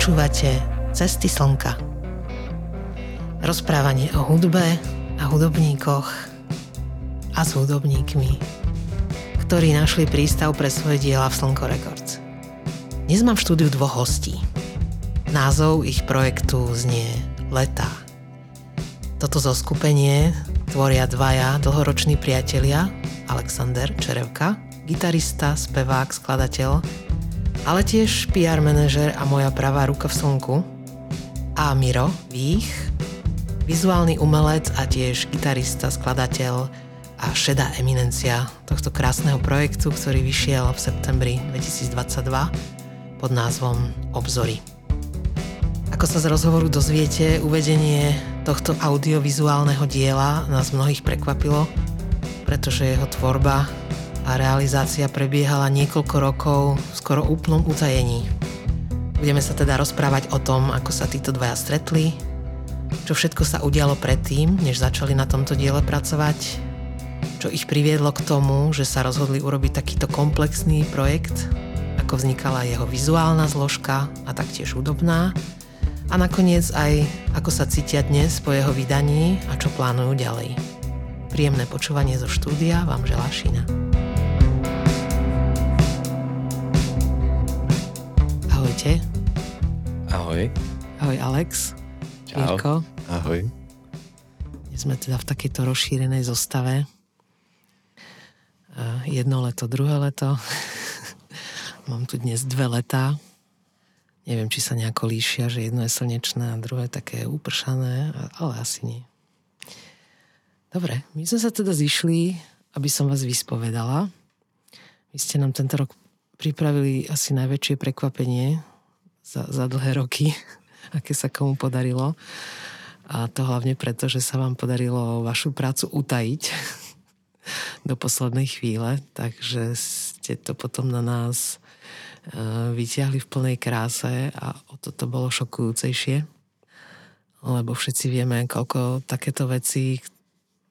Počúvate Cesty slnka. Rozprávanie o hudbe a hudobníkoch a s hudobníkmi, ktorí našli prístav pre svoje diela v Slnko Records. Dnes mám v štúdiu dvoch hostí. Názov ich projektu znie Letá. Toto zoskupenie tvoria dvaja dlhoroční priatelia, Alexander Čerevka, gitarista, spevák, skladateľ ale tiež PR manažer a moja pravá ruka v slnku. A Miro Vých, vizuálny umelec a tiež gitarista, skladateľ a šedá eminencia tohto krásneho projektu, ktorý vyšiel v septembri 2022 pod názvom Obzory. Ako sa z rozhovoru dozviete, uvedenie tohto audiovizuálneho diela nás mnohých prekvapilo, pretože jeho tvorba a realizácia prebiehala niekoľko rokov v skoro úplnom utajení. Budeme sa teda rozprávať o tom, ako sa títo dvaja stretli, čo všetko sa udialo predtým, než začali na tomto diele pracovať, čo ich priviedlo k tomu, že sa rozhodli urobiť takýto komplexný projekt, ako vznikala jeho vizuálna zložka a taktiež hudobná, a nakoniec aj ako sa cítia dnes po jeho vydaní a čo plánujú ďalej. Príjemné počúvanie zo štúdia vám želá Šina. Ahojte. Ahoj. Ahoj Alex. Čau. Jirko. Ahoj. Dnes sme teda v takejto rozšírenej zostave. Jedno leto, druhé leto. Mám tu dnes dve letá. Neviem, či sa nejako líšia, že jedno je slnečné a druhé také upršané, ale asi nie. Dobre, my sme sa teda zišli, aby som vás vyspovedala. Vy ste nám tento rok pripravili asi najväčšie prekvapenie za, za dlhé roky, aké sa komu podarilo. A to hlavne preto, že sa vám podarilo vašu prácu utajiť do poslednej chvíle, takže ste to potom na nás uh, vyťahli v plnej kráse a o toto bolo šokujúcejšie, lebo všetci vieme, koľko takéto veci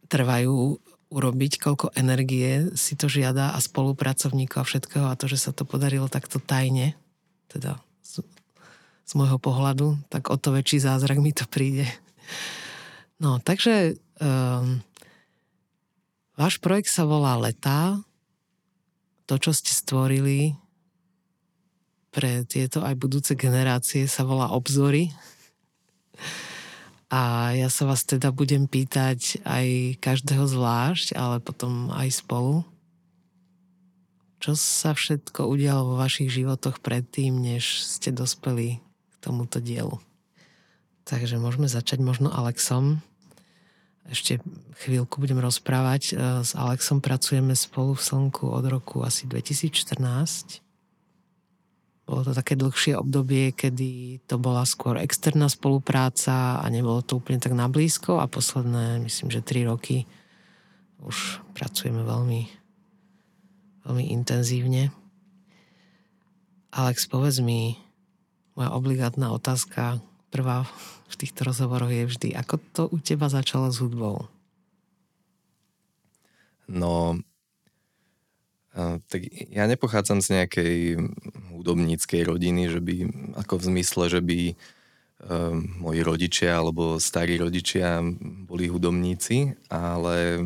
trvajú urobiť, koľko energie si to žiada a spolupracovníkov a všetkého a to, že sa to podarilo takto tajne, teda z môjho pohľadu, tak o to väčší zázrak mi to príde. No, takže um, váš projekt sa volá Letá. To, čo ste stvorili pre tieto aj budúce generácie, sa volá Obzory. A ja sa vás teda budem pýtať aj každého zvlášť, ale potom aj spolu. Čo sa všetko udialo vo vašich životoch predtým, než ste dospeli tomuto dielu. Takže môžeme začať možno Alexom. Ešte chvíľku budem rozprávať. E, s Alexom pracujeme spolu v Slnku od roku asi 2014. Bolo to také dlhšie obdobie, kedy to bola skôr externá spolupráca a nebolo to úplne tak nablízko a posledné, myslím, že 3 roky už pracujeme veľmi, veľmi intenzívne. Alex, povedz mi, moja obligátna otázka, prvá v týchto rozhovoroch je vždy, ako to u teba začalo s hudbou? No, tak ja nepochádzam z nejakej hudobníckej rodiny, že by, ako v zmysle, že by um, moji rodičia alebo starí rodičia boli hudobníci, ale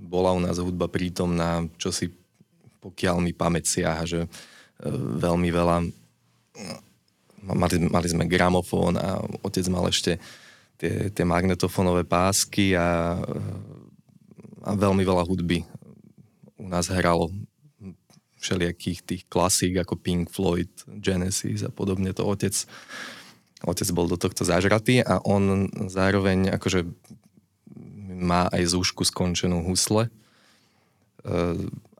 bola u nás hudba prítomná, čo si pokiaľ mi pamäť siaha, že uh, veľmi veľa mali, mali sme gramofón a otec mal ešte tie, tie magnetofónové pásky a, a veľmi veľa hudby u nás hralo všelijakých tých klasík ako Pink Floyd, Genesis a podobne. To otec, otec bol do tohto zažratý a on zároveň akože má aj z úšku skončenú husle e,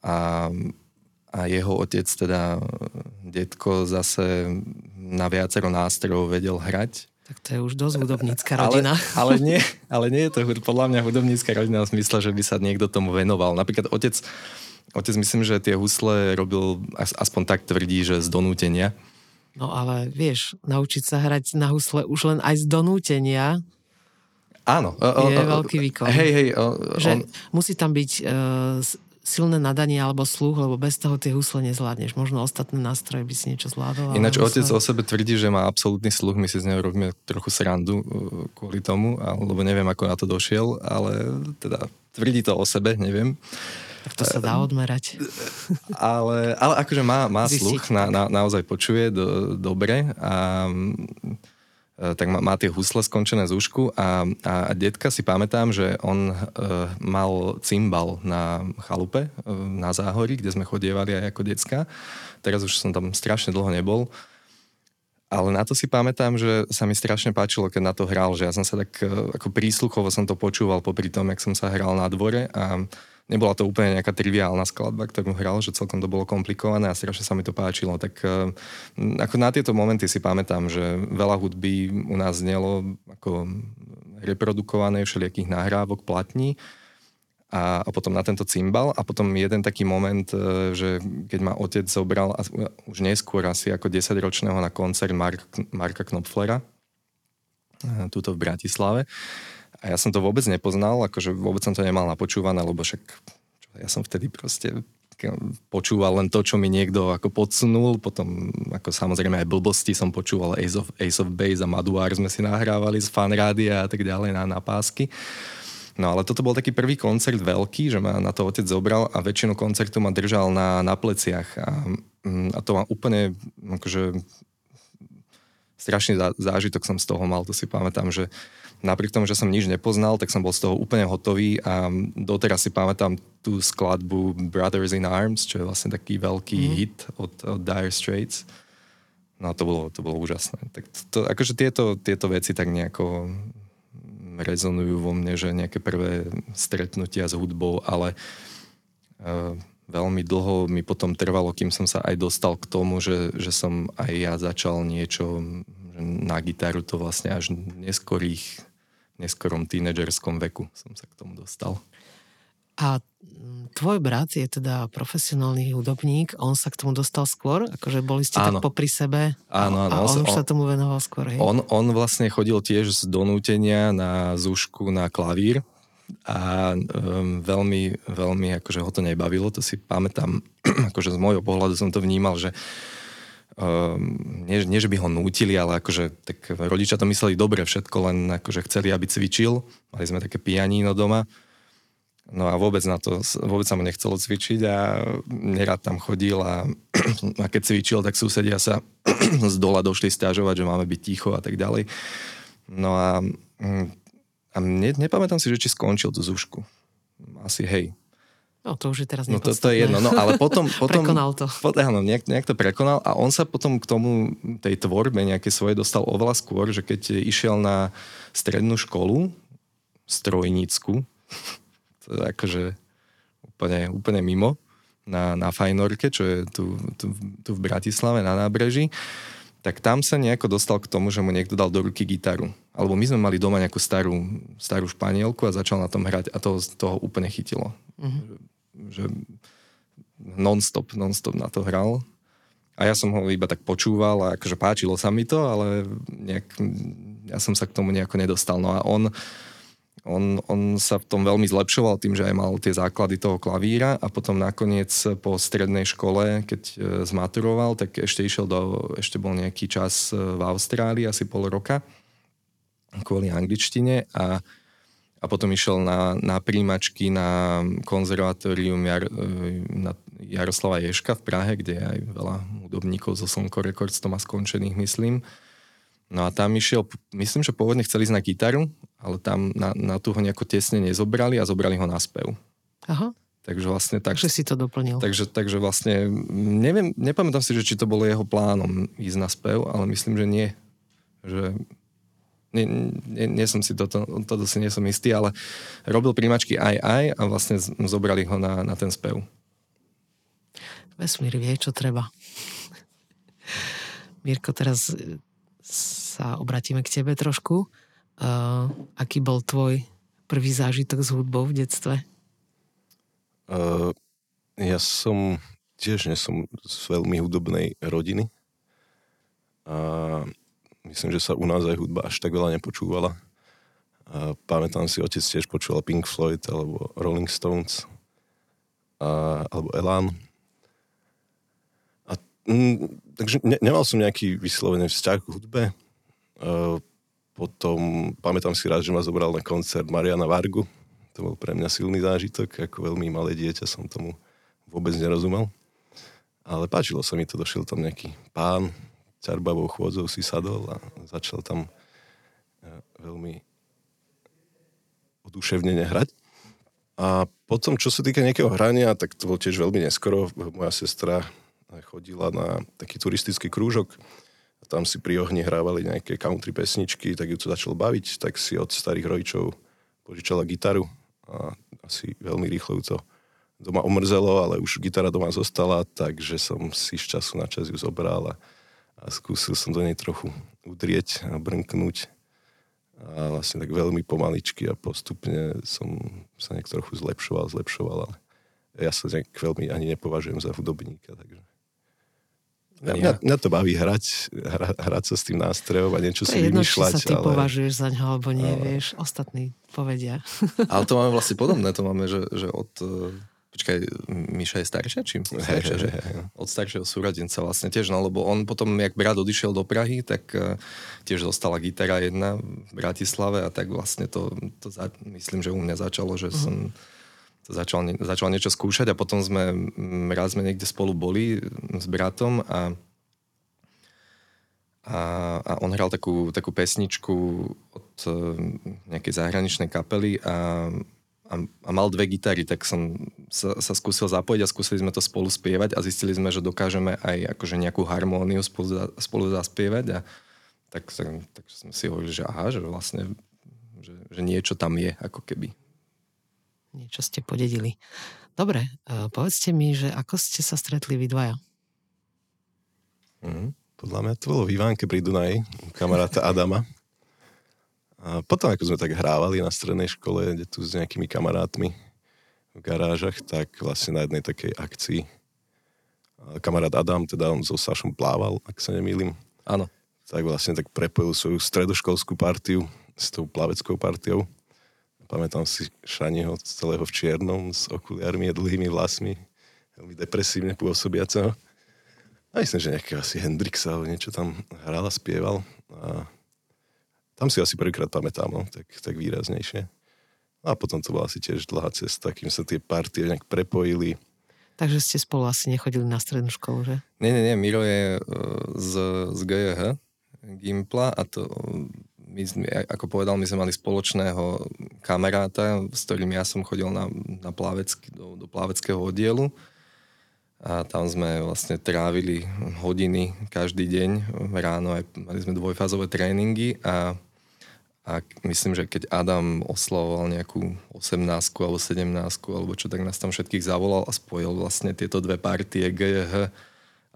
a a jeho otec, teda detko, zase na viacero nástrojov vedel hrať. Tak to je už dosť hudobnícka rodina. Ale, ale, nie, ale nie je to podľa mňa hudobnícka rodina v zmysle, že by sa niekto tomu venoval. Napríklad otec, otec myslím, že tie husle robil, aspoň tak tvrdí, že z donútenia. No ale vieš, naučiť sa hrať na husle už len aj z donútenia Áno. O, o, je veľký výkon. Hej, hej. O, že on... musí tam byť uh, silné nadanie alebo sluch, lebo bez toho tie husle nezvládneš. Možno ostatné nástroje by si niečo zvládol. Ináč husle... otec o sebe tvrdí, že má absolútny sluch, my si z neho robíme trochu srandu uh, kvôli tomu, lebo neviem, ako na to došiel, ale teda tvrdí to o sebe, neviem. Tak to sa dá odmerať. Ale, ale akože má, má sluch, na, na, naozaj počuje do, dobre a tak má, má tie husle skončené z ušku a, a, a detka si pamätám, že on e, mal cymbal na chalupe, e, na záhorí, kde sme chodievali aj ako decka. Teraz už som tam strašne dlho nebol. Ale na to si pamätám, že sa mi strašne páčilo, keď na to hral, že ja som sa tak ako prísluchovo som to počúval popri tom, jak som sa hral na dvore a nebola to úplne nejaká triviálna skladba, ktorú hral, že celkom to bolo komplikované a strašne sa mi to páčilo. Tak eh, ako na tieto momenty si pamätám, že veľa hudby u nás znelo ako reprodukované všelijakých nahrávok, platní a, a potom na tento cymbal a potom jeden taký moment, eh, že keď ma otec zobral a už neskôr asi ako 10 ročného na koncert Mark, Marka Knopflera tuto v Bratislave a ja som to vôbec nepoznal, akože vôbec som to nemal napočúvané, lebo však ja som vtedy proste počúval len to, čo mi niekto ako podsunul, potom ako samozrejme aj blbosti som počúval Ace of, Ace of Base a Maduár sme si nahrávali z fanrádia a tak ďalej na, na pásky. No ale toto bol taký prvý koncert veľký, že ma na to otec zobral a väčšinu koncertu ma držal na, na pleciach a, mm, a to ma úplne akože strašný zážitok som z toho mal, to si pamätám, že napriek tomu, že som nič nepoznal, tak som bol z toho úplne hotový a doteraz si pamätám tú skladbu Brothers in Arms, čo je vlastne taký veľký mm. hit od, od Dire Straits. No to bolo, to bolo úžasné. Tak to, to, akože tieto, tieto veci tak nejako rezonujú vo mne, že nejaké prvé stretnutia s hudbou, ale uh, veľmi dlho mi potom trvalo, kým som sa aj dostal k tomu, že, že som aj ja začal niečo na gitaru to vlastne až neskorých, neskorom tínedžerskom veku som sa k tomu dostal. A tvoj brat je teda profesionálny hudobník, on sa k tomu dostal skôr? Akože boli ste áno. tak popri sebe? Áno, áno. A on, on už sa tomu venoval skôr, hej? On, on vlastne chodil tiež z donútenia na zúšku na klavír a um, veľmi, veľmi akože ho to nebavilo, to si pamätám, akože z môjho pohľadu som to vnímal, že Ehm, nie, nie, že by ho nútili, ale akože tak rodičia to mysleli dobre všetko, len akože chceli, aby cvičil. Mali sme také pianíno doma. No a vôbec na to, vôbec sa mu nechcelo cvičiť a nerad tam chodil a, a keď cvičil, tak susedia sa z dola došli stiažovať, že máme byť ticho a tak ďalej. No a, mm, a ne, nepamätám si, že či skončil tú zúšku. Asi hej, No to už je teraz No to, to je jedno, no ale potom... potom prekonal to. Pot, áno, nejak, nejak to prekonal a on sa potom k tomu, tej tvorbe nejaké svoje dostal oveľa skôr, že keď išiel na strednú školu, strojnícku, to je akože úplne, úplne mimo, na, na Fajnorke, čo je tu, tu, tu v Bratislave na nábreží, tak tam sa nejako dostal k tomu, že mu niekto dal do ruky gitaru. Alebo my sme mali doma nejakú starú, starú španielku a začal na tom hrať a to, toho úplne chytilo. Mm-hmm že non-stop, non-stop na to hral. A ja som ho iba tak počúval a akože páčilo sa mi to, ale nejak, ja som sa k tomu nejako nedostal. No a on, on, on sa v tom veľmi zlepšoval tým, že aj mal tie základy toho klavíra a potom nakoniec po strednej škole, keď e, zmaturoval, tak ešte išiel do, ešte bol nejaký čas e, v Austrálii, asi pol roka, kvôli angličtine a a potom išiel na, na príjimačky na konzervatórium Jar, e, na Jaroslava Ješka v Prahe, kde je aj veľa hudobníkov zo Slnko Records to má skončených, myslím. No a tam išiel, myslím, že pôvodne chceli ísť na gitaru, ale tam na, na tú ho nejako tesne nezobrali a zobrali ho na spev. Aha. Takže vlastne tak... Takže si to doplnil. Takže, takže vlastne, neviem, nepamätám si, že či to bolo jeho plánom ísť na spev, ale myslím, že nie. Že nie, nie, nie som si toto, toto si nie som istý, ale robil príjmačky aj aj a vlastne zobrali ho na, na ten spev. Vesmír vie, čo treba. Mirko, teraz sa obratíme k tebe trošku. Uh, aký bol tvoj prvý zážitok s hudbou v detstve? Uh, ja som tiež nie som z veľmi hudobnej rodiny. Uh, Myslím, že sa u nás aj hudba až tak veľa nepočúvala. A pamätám si, otec tiež počúval Pink Floyd alebo Rolling Stones. a, alebo Elán. A, mm, takže ne, nemal som nejaký vyslovený vzťah k hudbe. Uh, potom pamätám si rád, že ma zobral na koncert Mariana Vargu. To bol pre mňa silný zážitok. Ako veľmi malé dieťa som tomu vôbec nerozumel. Ale páčilo sa mi to, došiel tam nejaký pán, ťarbavou chôdzou si sadol a začal tam veľmi oduševnene hrať. A potom, čo sa týka nejakého hrania, tak to bolo tiež veľmi neskoro. Moja sestra chodila na taký turistický krúžok a tam si pri ohni hrávali nejaké country pesničky, tak ju to začalo baviť, tak si od starých rodičov požičala gitaru a asi veľmi rýchlo ju to doma omrzelo, ale už gitara doma zostala, takže som si z času na čas ju zobral a, a skúsil som do nej trochu udrieť a brnknúť a vlastne tak veľmi pomaličky a postupne som sa nejak trochu zlepšoval, zlepšoval, ale ja sa nejak veľmi ani nepovažujem za hudobníka, takže... Ja, mňa, mňa to baví hrať, hra, hrať sa s tým nástrojom a niečo to si jedno, vymýšľať. či sa ty ale... považuješ za ňo, alebo nie, ale... vieš, ostatní povedia. Ale to máme vlastne podobné, to máme, že, že od Počkaj, Miša je staršia? Čím? Staršia, že? Od staršieho súradenca vlastne tiež, no lebo on potom, jak brat odišiel do Prahy, tak uh, tiež zostala gitara jedna v Bratislave a tak vlastne to, to za, myslím, že u mňa začalo, že uh-huh. som to začal, začal niečo skúšať a potom sme, raz sme niekde spolu boli s bratom a a, a on hral takú, takú pesničku od uh, nejakej zahraničnej kapely a a, a mal dve gitary, tak som sa, sa skúsil zapojiť a skúsili sme to spolu spievať a zistili sme, že dokážeme aj akože nejakú harmóniu spolu, spolu zaspievať a tak, tak, tak sme si hovorili, že aha, že vlastne že, že niečo tam je, ako keby. Niečo ste podedili. Dobre, uh, povedzte mi, že ako ste sa stretli vy dvaja? Mm, podľa mňa to bolo v Ivánke pri Dunaji, kamaráta Adama. A potom, ako sme tak hrávali na strednej škole, kde tu s nejakými kamarátmi v garážach, tak vlastne na jednej takej akcii kamarát Adam, teda on so Sašom plával, ak sa nemýlim. Áno. Tak vlastne tak prepojil svoju stredoškolskú partiu s tou plaveckou partiou. Pamätám si Šaniho celého v čiernom, s okuliarmi a dlhými vlasmi, veľmi depresívne pôsobiaceho. A myslím, že nejakého asi Hendrixa alebo niečo tam hral a spieval. A tam si asi prvýkrát pamätám, no, tak, tak výraznejšie. A potom to bola asi tiež dlhá cesta, kým sa tie partie nejak prepojili. Takže ste spolu asi nechodili na strednú školu, že? Nie, nie, nie, Miro je uh, z, z GJH, Gimpla a to my, ako povedal, my sme mali spoločného kamaráta, s ktorým ja som chodil na, na plavecky, do, do plaveckého oddielu a tam sme vlastne trávili hodiny každý deň ráno, aj mali sme dvojfázové tréningy a a myslím, že keď Adam oslavoval nejakú 18 alebo 17 alebo čo, tak nás tam všetkých zavolal a spojil vlastne tieto dve partie GH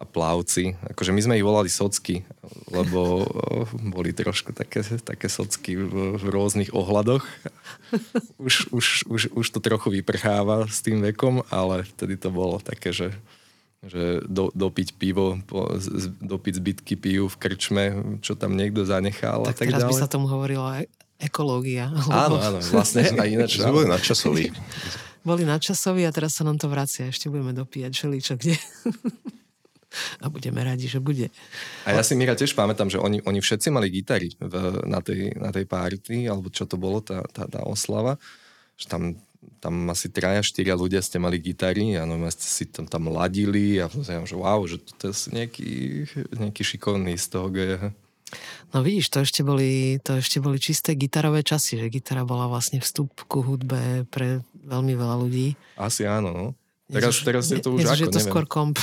a plavci. Akože my sme ich volali socky, lebo boli trošku také, také socky v, v rôznych ohľadoch. Už, už, už, už to trochu vyprcháva s tým vekom, ale vtedy to bolo také, že že do, dopiť pivo, po, z, dopiť zbytky pijú v krčme, čo tam niekto zanechal tak a tak teraz ďalej. by sa tomu hovorilo aj ekológia. Áno, áno, vlastne aj ináč. Sme boli nadčasoví. boli nadčasoví a teraz sa nám to vracia. Ešte budeme dopíjať všeličo kde. a budeme radi, že bude. A ja si Mira tiež pamätám, že oni, oni všetci mali gitary v, na, tej, na tej party, alebo čo to bolo, tá, tá, tá oslava. Že tam tam asi traja, štyria ľudia ste mali gitary a no, ste si tam, tam ladili a som že wow, že to je nejaký, nejaký šikovný z toho GH. No vidíš, to ešte, boli, to ešte boli čisté gitarové časy, že gitara bola vlastne vstup ku hudbe pre veľmi veľa ľudí. Asi áno, no. Teraz, teraz je to už ako, je to skôr komp.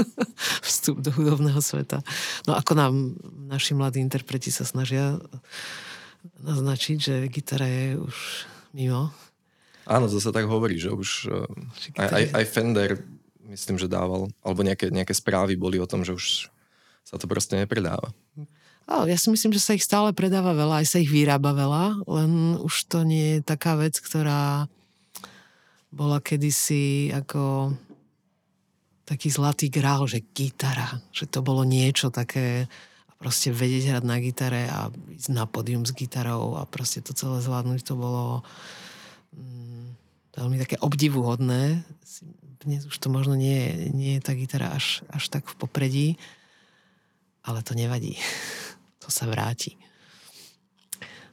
Vstup do hudobného sveta. No ako nám naši mladí interpreti sa snažia naznačiť, že gitara je už mimo Áno, zase tak hovorí, že už eh, aj, aj, aj Fender myslím, že dával, alebo nejaké, nejaké správy boli o tom, že už sa to proste nepredáva. Ale ja si myslím, že sa ich stále predáva veľa, aj sa ich vyrába veľa, len už to nie je taká vec, ktorá bola kedysi ako taký zlatý grál, že gitara, že to bolo niečo také a proste vedieť hrať na gitare a ísť na pódium s gitarou a proste to celé zvládnuť, to bolo mm, veľmi také obdivuhodné, Dnes už to možno nie, nie je tá gitara až, až tak v popredí, ale to nevadí. To sa vráti.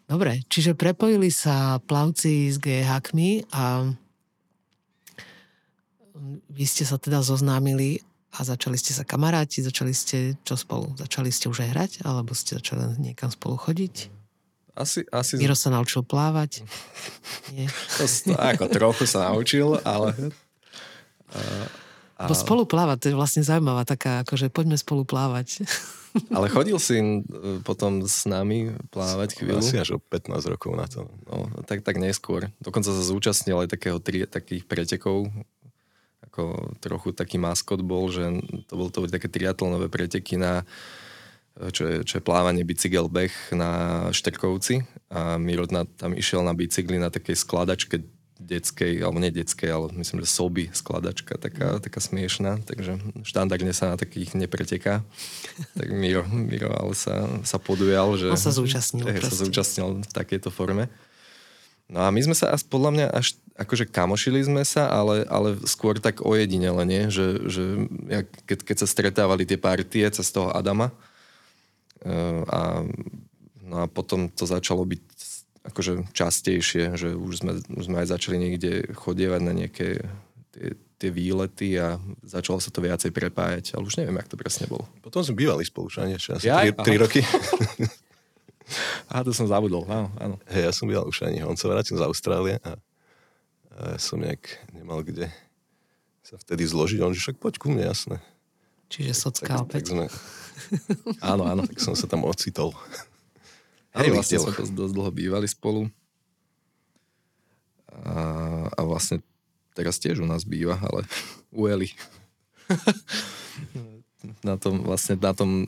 Dobre, čiže prepojili sa plavci s GH-kmi a vy ste sa teda zoznámili a začali ste sa kamaráti, začali ste čo spolu? Začali ste už aj hrať, alebo ste začali niekam spolu chodiť? Asi, asi... Miro sa naučil plávať? Nie. To, to, ako trochu sa naučil, ale... A... Bo spolu plávať, to je vlastne zaujímavá taká, akože poďme spolu plávať. Ale chodil si e, potom s nami plávať chvíľu? Asi až o 15 rokov na to. No, tak, tak neskôr. Dokonca sa zúčastnil aj takého tri, takých pretekov. Ako trochu taký maskot bol, že to bol to také triatlonové preteky na čo je, čo je plávanie bicykel beh na Štrkovci a Miro tam išiel na bicykli na takej skladačke detskej, alebo nie detskej, ale myslím, že soby skladačka, taká, taká smiešná, takže štandardne sa na takých nepreteká. tak Miro, Miro ale sa, sa podujal, že... On sa zúčastnil. Eh, sa zúčastnil v takejto forme. No a my sme sa podľa mňa až akože kamošili sme sa, ale, ale skôr tak ojedinele, nie? Že, že keď, keď sa stretávali tie partie cez toho Adama a, no a potom to začalo byť akože častejšie, že už sme, už sme aj začali niekde chodievať na nejaké tie, tie výlety a začalo sa to viacej prepájať, ale už neviem, jak to presne bolo. Potom sme bývali spolu, čo nie? Asi ja? 3, 3 roky. Aha, to som zabudol, áno. áno. Hej, ja som býval už ani, on sa vrátil z Austrálie a, a som nejak nemal kde sa vtedy zložiť. On že však poď ku mne, jasné. Čiže socka opäť. Tak sme, áno, áno. Tak som sa tam ocitol. Hej, vlastne sme dosť dlho bývali spolu. A, a vlastne teraz tiež u nás býva, ale u Eli. na tom, vlastne na tom,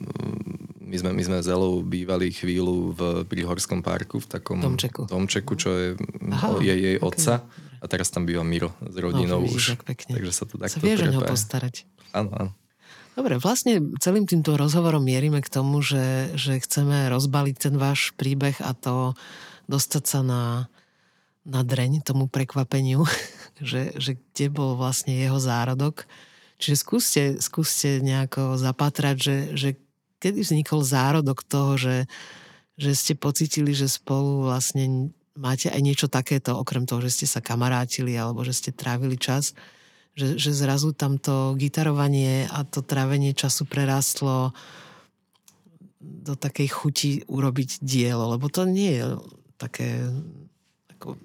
my sme, my sme s Elou bývali chvíľu v Prihorskom parku, v takom domčeku, domčeku čo je, Aha, je jej okay. otca. A teraz tam býva Miro s rodinou no, už. Tak pekne. Takže sa to takto Sa vieš o postarať. Áno, áno. Dobre, vlastne celým týmto rozhovorom mierime k tomu, že, že chceme rozbaliť ten váš príbeh a to dostať sa na, na dreň tomu prekvapeniu, že, že kde bol vlastne jeho zárodok. Čiže skúste, skúste nejako zapatrať, že, že kedy vznikol zárodok toho, že, že ste pocitili, že spolu vlastne máte aj niečo takéto, okrem toho, že ste sa kamarátili alebo že ste trávili čas že, že zrazu tam to gitarovanie a to trávenie času prerastlo do takej chuti urobiť dielo, lebo to nie je také ako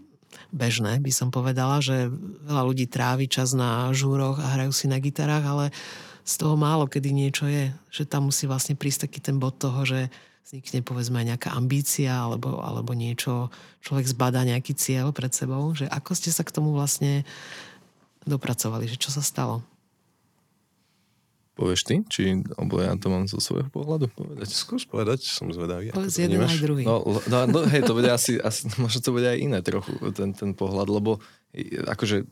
bežné, by som povedala, že veľa ľudí trávi čas na žúroch a hrajú si na gitarách, ale z toho málo kedy niečo je, že tam musí vlastne prísť taký ten bod toho, že vznikne povedzme aj nejaká ambícia alebo, alebo niečo, človek zbadá nejaký cieľ pred sebou, že ako ste sa k tomu vlastne dopracovali, že čo sa stalo? Povieš ty? Či, alebo ja to mám zo svojho pohľadu povedať? Skús povedať, som zvedavý. Povedz jeden aj druhý. No, no, no, hej, to bude asi, asi, možno to bude aj iné trochu, ten, ten pohľad, lebo akože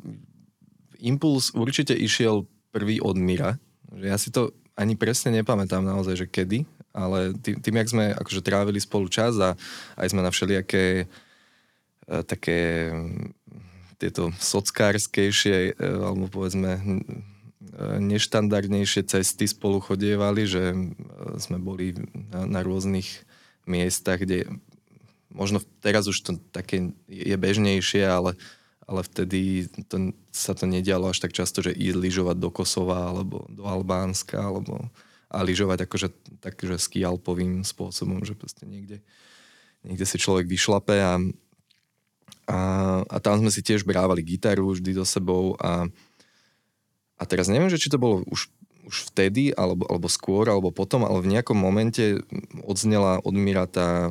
impuls určite išiel prvý od Mira. Že ja si to ani presne nepamätám naozaj, že kedy, ale tým, tým jak sme akože trávili spolu čas a aj sme na všelijaké e, také tieto sockárskejšie, e, alebo povedzme e, neštandardnejšie cesty spolu chodievali, že e, sme boli na, na rôznych miestach, kde možno teraz už to také je bežnejšie, ale, ale vtedy to, sa to nedialo až tak často, že ísť lyžovať do Kosova alebo do Albánska alebo a lyžovať akože takže ski alpovým spôsobom, že proste niekde, niekde si človek vyšlape a, a, a tam sme si tiež brávali gitaru vždy so sebou a, a teraz neviem, že či to bolo už, už vtedy, alebo, alebo skôr, alebo potom, ale v nejakom momente odznela od Mira tá,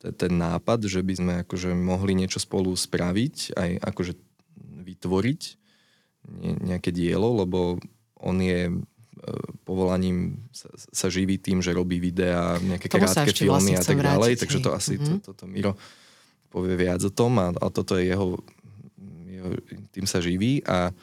ten nápad, že by sme akože mohli niečo spolu spraviť, aj akože vytvoriť nejaké dielo, lebo on je e, povolaním sa, sa živí tým, že robí videá, nejaké krátke filmy vlastne a tak ďalej, takže to asi mm-hmm. to, toto Miro povie viac o tom a, a toto je jeho, jeho, tým sa živí a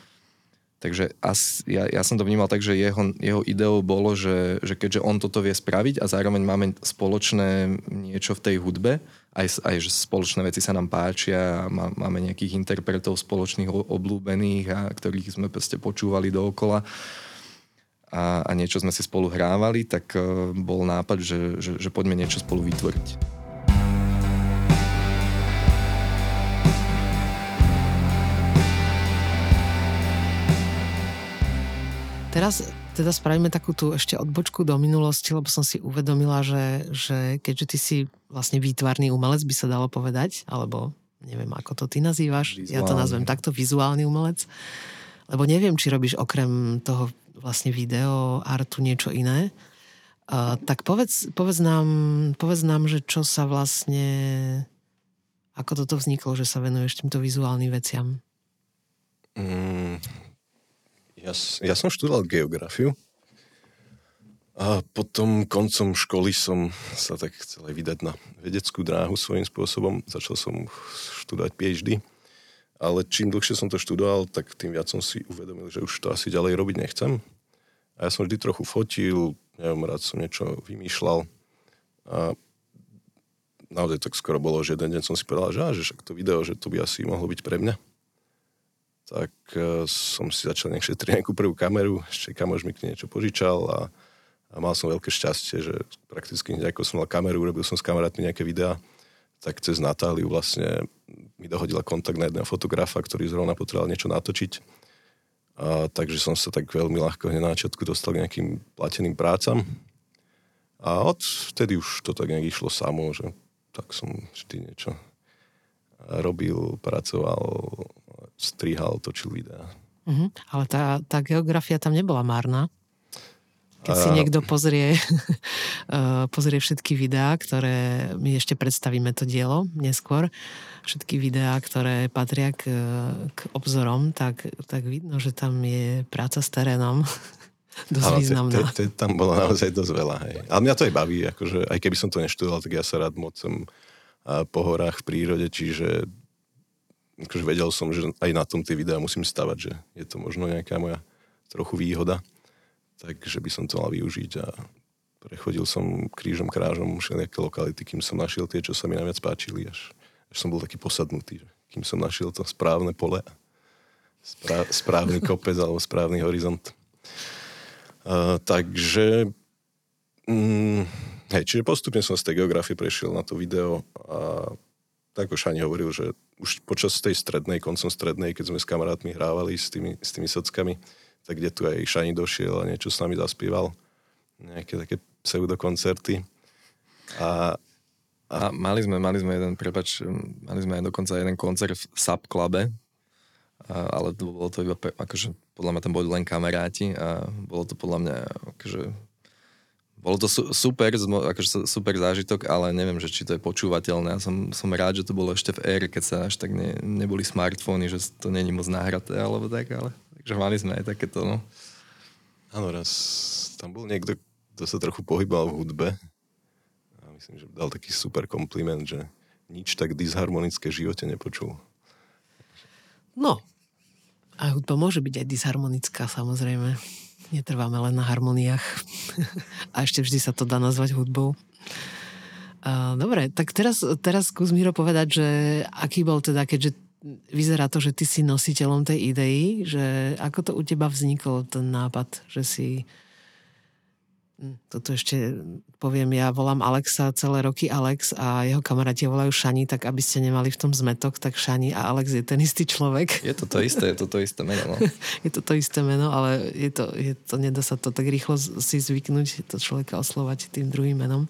takže as, ja, ja som to vnímal tak, že jeho, jeho ideou bolo, že, že keďže on toto vie spraviť a zároveň máme spoločné niečo v tej hudbe aj, aj že spoločné veci sa nám páčia a má, máme nejakých interpretov spoločných obľúbených a ktorých sme proste počúvali dookola a, a niečo sme si spolu hrávali, tak uh, bol nápad, že, že, že poďme niečo spolu vytvoriť. Teraz teda spravíme takú tú ešte odbočku do minulosti, lebo som si uvedomila, že, že keďže ty si vlastne výtvarný umelec, by sa dalo povedať, alebo neviem, ako to ty nazývaš, vizuálny. ja to nazvem takto, vizuálny umelec, lebo neviem, či robíš okrem toho vlastne video, artu niečo iné. Uh, tak povedz, povedz, nám, povedz nám, že čo sa vlastne, ako toto vzniklo, že sa venuješ týmto vizuálnym veciam? Mm, ja, ja som študoval geografiu a potom koncom školy som sa tak chcel aj vydať na vedeckú dráhu svojím spôsobom. Začal som študovať PhD, ale čím dlhšie som to študoval, tak tým viac som si uvedomil, že už to asi ďalej robiť nechcem. A ja som vždy trochu fotil, neviem, rád som niečo vymýšľal. A naozaj tak skoro bolo, že jeden deň som si povedal, že, á, že však to video, že to by asi mohlo byť pre mňa tak uh, som si začal nejak šetriť nejakú prvú kameru, ešte kamož mi k niečo požičal a, a mal som veľké šťastie, že prakticky ako som mal kameru, robil som s kamarátmi nejaké videá, tak cez Natáliu vlastne mi dohodila kontakt na jedného fotografa, ktorý zrovna potreboval niečo natočiť. A, takže som sa tak veľmi ľahko hneď na začiatku dostal k nejakým plateným prácam. A od vtedy už to tak nejak išlo samo, že tak som vždy niečo robil, pracoval, strihal, točil videá. Uh-huh. Ale tá, tá geografia tam nebola márna. Keď si niekto pozrie, pozrie všetky videá, ktoré my ešte predstavíme to dielo neskôr, všetky videá, ktoré patria k, k obzorom, tak, tak vidno, že tam je práca s terénom dosť významná. Tam bolo naozaj dosť veľa. Hej. Ale mňa to aj baví, akože, aj keby som to neštudoval, tak ja sa rád mocem po horách v prírode, čiže akože vedel som, že aj na tom tie videá musím stavať, že je to možno nejaká moja trochu výhoda, takže by som to mal využiť a prechodil som krížom krážom všelijaké lokality, kým som našiel tie, čo sa mi najviac páčili, až, až som bol taký posadnutý, že kým som našiel to správne pole, správ, správny kopec alebo správny horizont. Uh, takže mm, hej, čiže postupne som z tej geografie prešiel na to video a tak ako Šani hovoril, že už počas tej strednej, koncom strednej, keď sme s kamarátmi hrávali s tými, s tými sockami, tak kde tu aj Šani došiel a niečo s nami zaspieval. Nejaké také pseudokoncerty. A, a... a mali sme, mali sme jeden, prepač, mali sme aj dokonca jeden koncert v Sub Clube, a, ale to bolo to iba, akože podľa mňa tam boli len kamaráti a bolo to podľa mňa akože bolo to su- super, akože super zážitok, ale neviem, že či to je počúvateľné. Ja som, som rád, že to bolo ešte v ére, keď sa až tak ne, neboli smartfóny, že to není moc nahraté, alebo tak, ale takže mali sme aj takéto, no. Áno, raz tam bol niekto, kto sa trochu pohyboval v hudbe a myslím, že dal taký super kompliment, že nič tak disharmonické v živote nepočul. No, a hudba môže byť aj disharmonická, samozrejme netrváme len na harmoniách. a ešte vždy sa to dá nazvať hudbou. dobre, tak teraz, teraz skús Miro povedať, že aký bol teda, keďže vyzerá to, že ty si nositeľom tej idei, že ako to u teba vznikol ten nápad, že si toto ešte poviem, ja volám Alexa celé roky Alex a jeho kamaráti volajú Šani, tak aby ste nemali v tom zmetok, tak Šani a Alex je ten istý človek. Je to to isté, je to to isté meno. No. je to to isté meno, ale je to, je to, nedá sa to tak rýchlo si zvyknúť, to človeka oslovať tým druhým menom,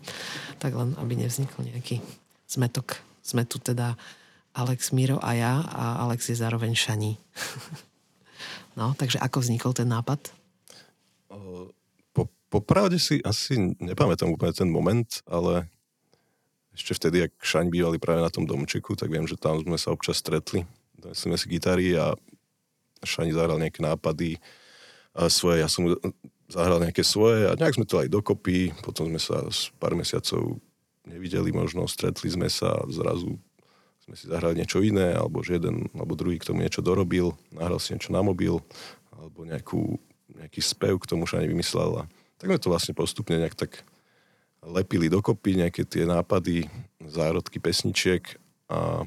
tak len aby nevznikol nejaký zmetok. Sme tu teda Alex, Miro a ja a Alex je zároveň Šani. no, takže ako vznikol ten nápad? Popravde si asi nepamätám úplne ten moment, ale ešte vtedy, ak Šaň bývali práve na tom domčeku, tak viem, že tam sme sa občas stretli. Donesli sme si gitary a Šaň zahral nejaké nápady a svoje, ja som zahral nejaké svoje a nejak sme to aj dokopy, potom sme sa s pár mesiacov nevideli možno, stretli sme sa a zrazu sme si zahrali niečo iné, alebo že jeden alebo druhý k tomu niečo dorobil, nahral si niečo na mobil, alebo nejakú, nejaký spev k tomu Šaň vymyslel a tak sme to vlastne postupne nejak tak lepili dokopy, nejaké tie nápady zárodky pesničiek a,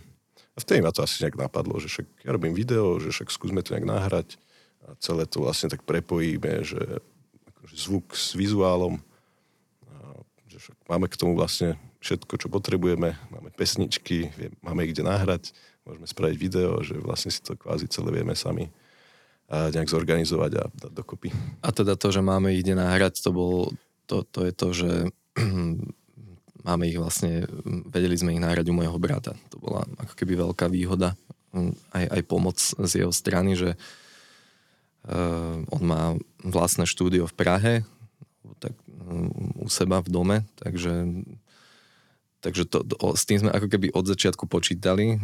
vtedy ma to asi nejak napadlo, že však ja robím video, že však skúsme to nejak nahrať a celé to vlastne tak prepojíme, že akože zvuk s vizuálom, a, že však máme k tomu vlastne všetko, čo potrebujeme, máme pesničky, máme ich kde nahrať, môžeme spraviť video, že vlastne si to kvázi celé vieme sami a nejak zorganizovať a dať dokopy. A teda to, že máme ich kde nahrať, to, bol, to, to je to, že máme ich vlastne, vedeli sme ich nahrať u môjho brata. To bola ako keby veľká výhoda, aj, aj pomoc z jeho strany, že uh, on má vlastné štúdio v Prahe, tak um, u seba v dome, takže Takže to, to, s tým sme ako keby od začiatku počítali.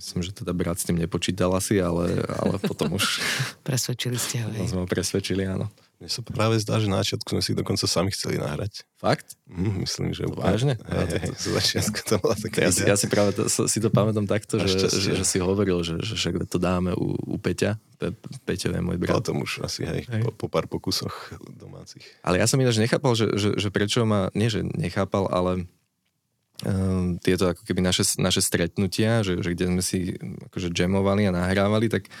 Myslím, že teda brat s tým nepočítal asi, ale, ale potom už... Presvedčili ste ho. sme ho presvedčili, áno. Mne sa práve zdá, že na začiatku sme si dokonca sami chceli nahrať. Fakt? Mm, myslím, že... Vážne? Hej, hej, z začiatku to bola taká ja, si, ja si práve to, si to pamätám takto, že, že, že, si hovoril, že, že však to dáme u, u Peťa. Pe, Peťo je môj brat. Potom už asi, hej, hej. Po, po pár pokusoch domácich. Ale ja som ináč nechápal, že, že, že prečo ma... Nie, že nechápal, ale tieto ako keby naše, naše stretnutia, že, že kde sme si akože jamovali a nahrávali, tak,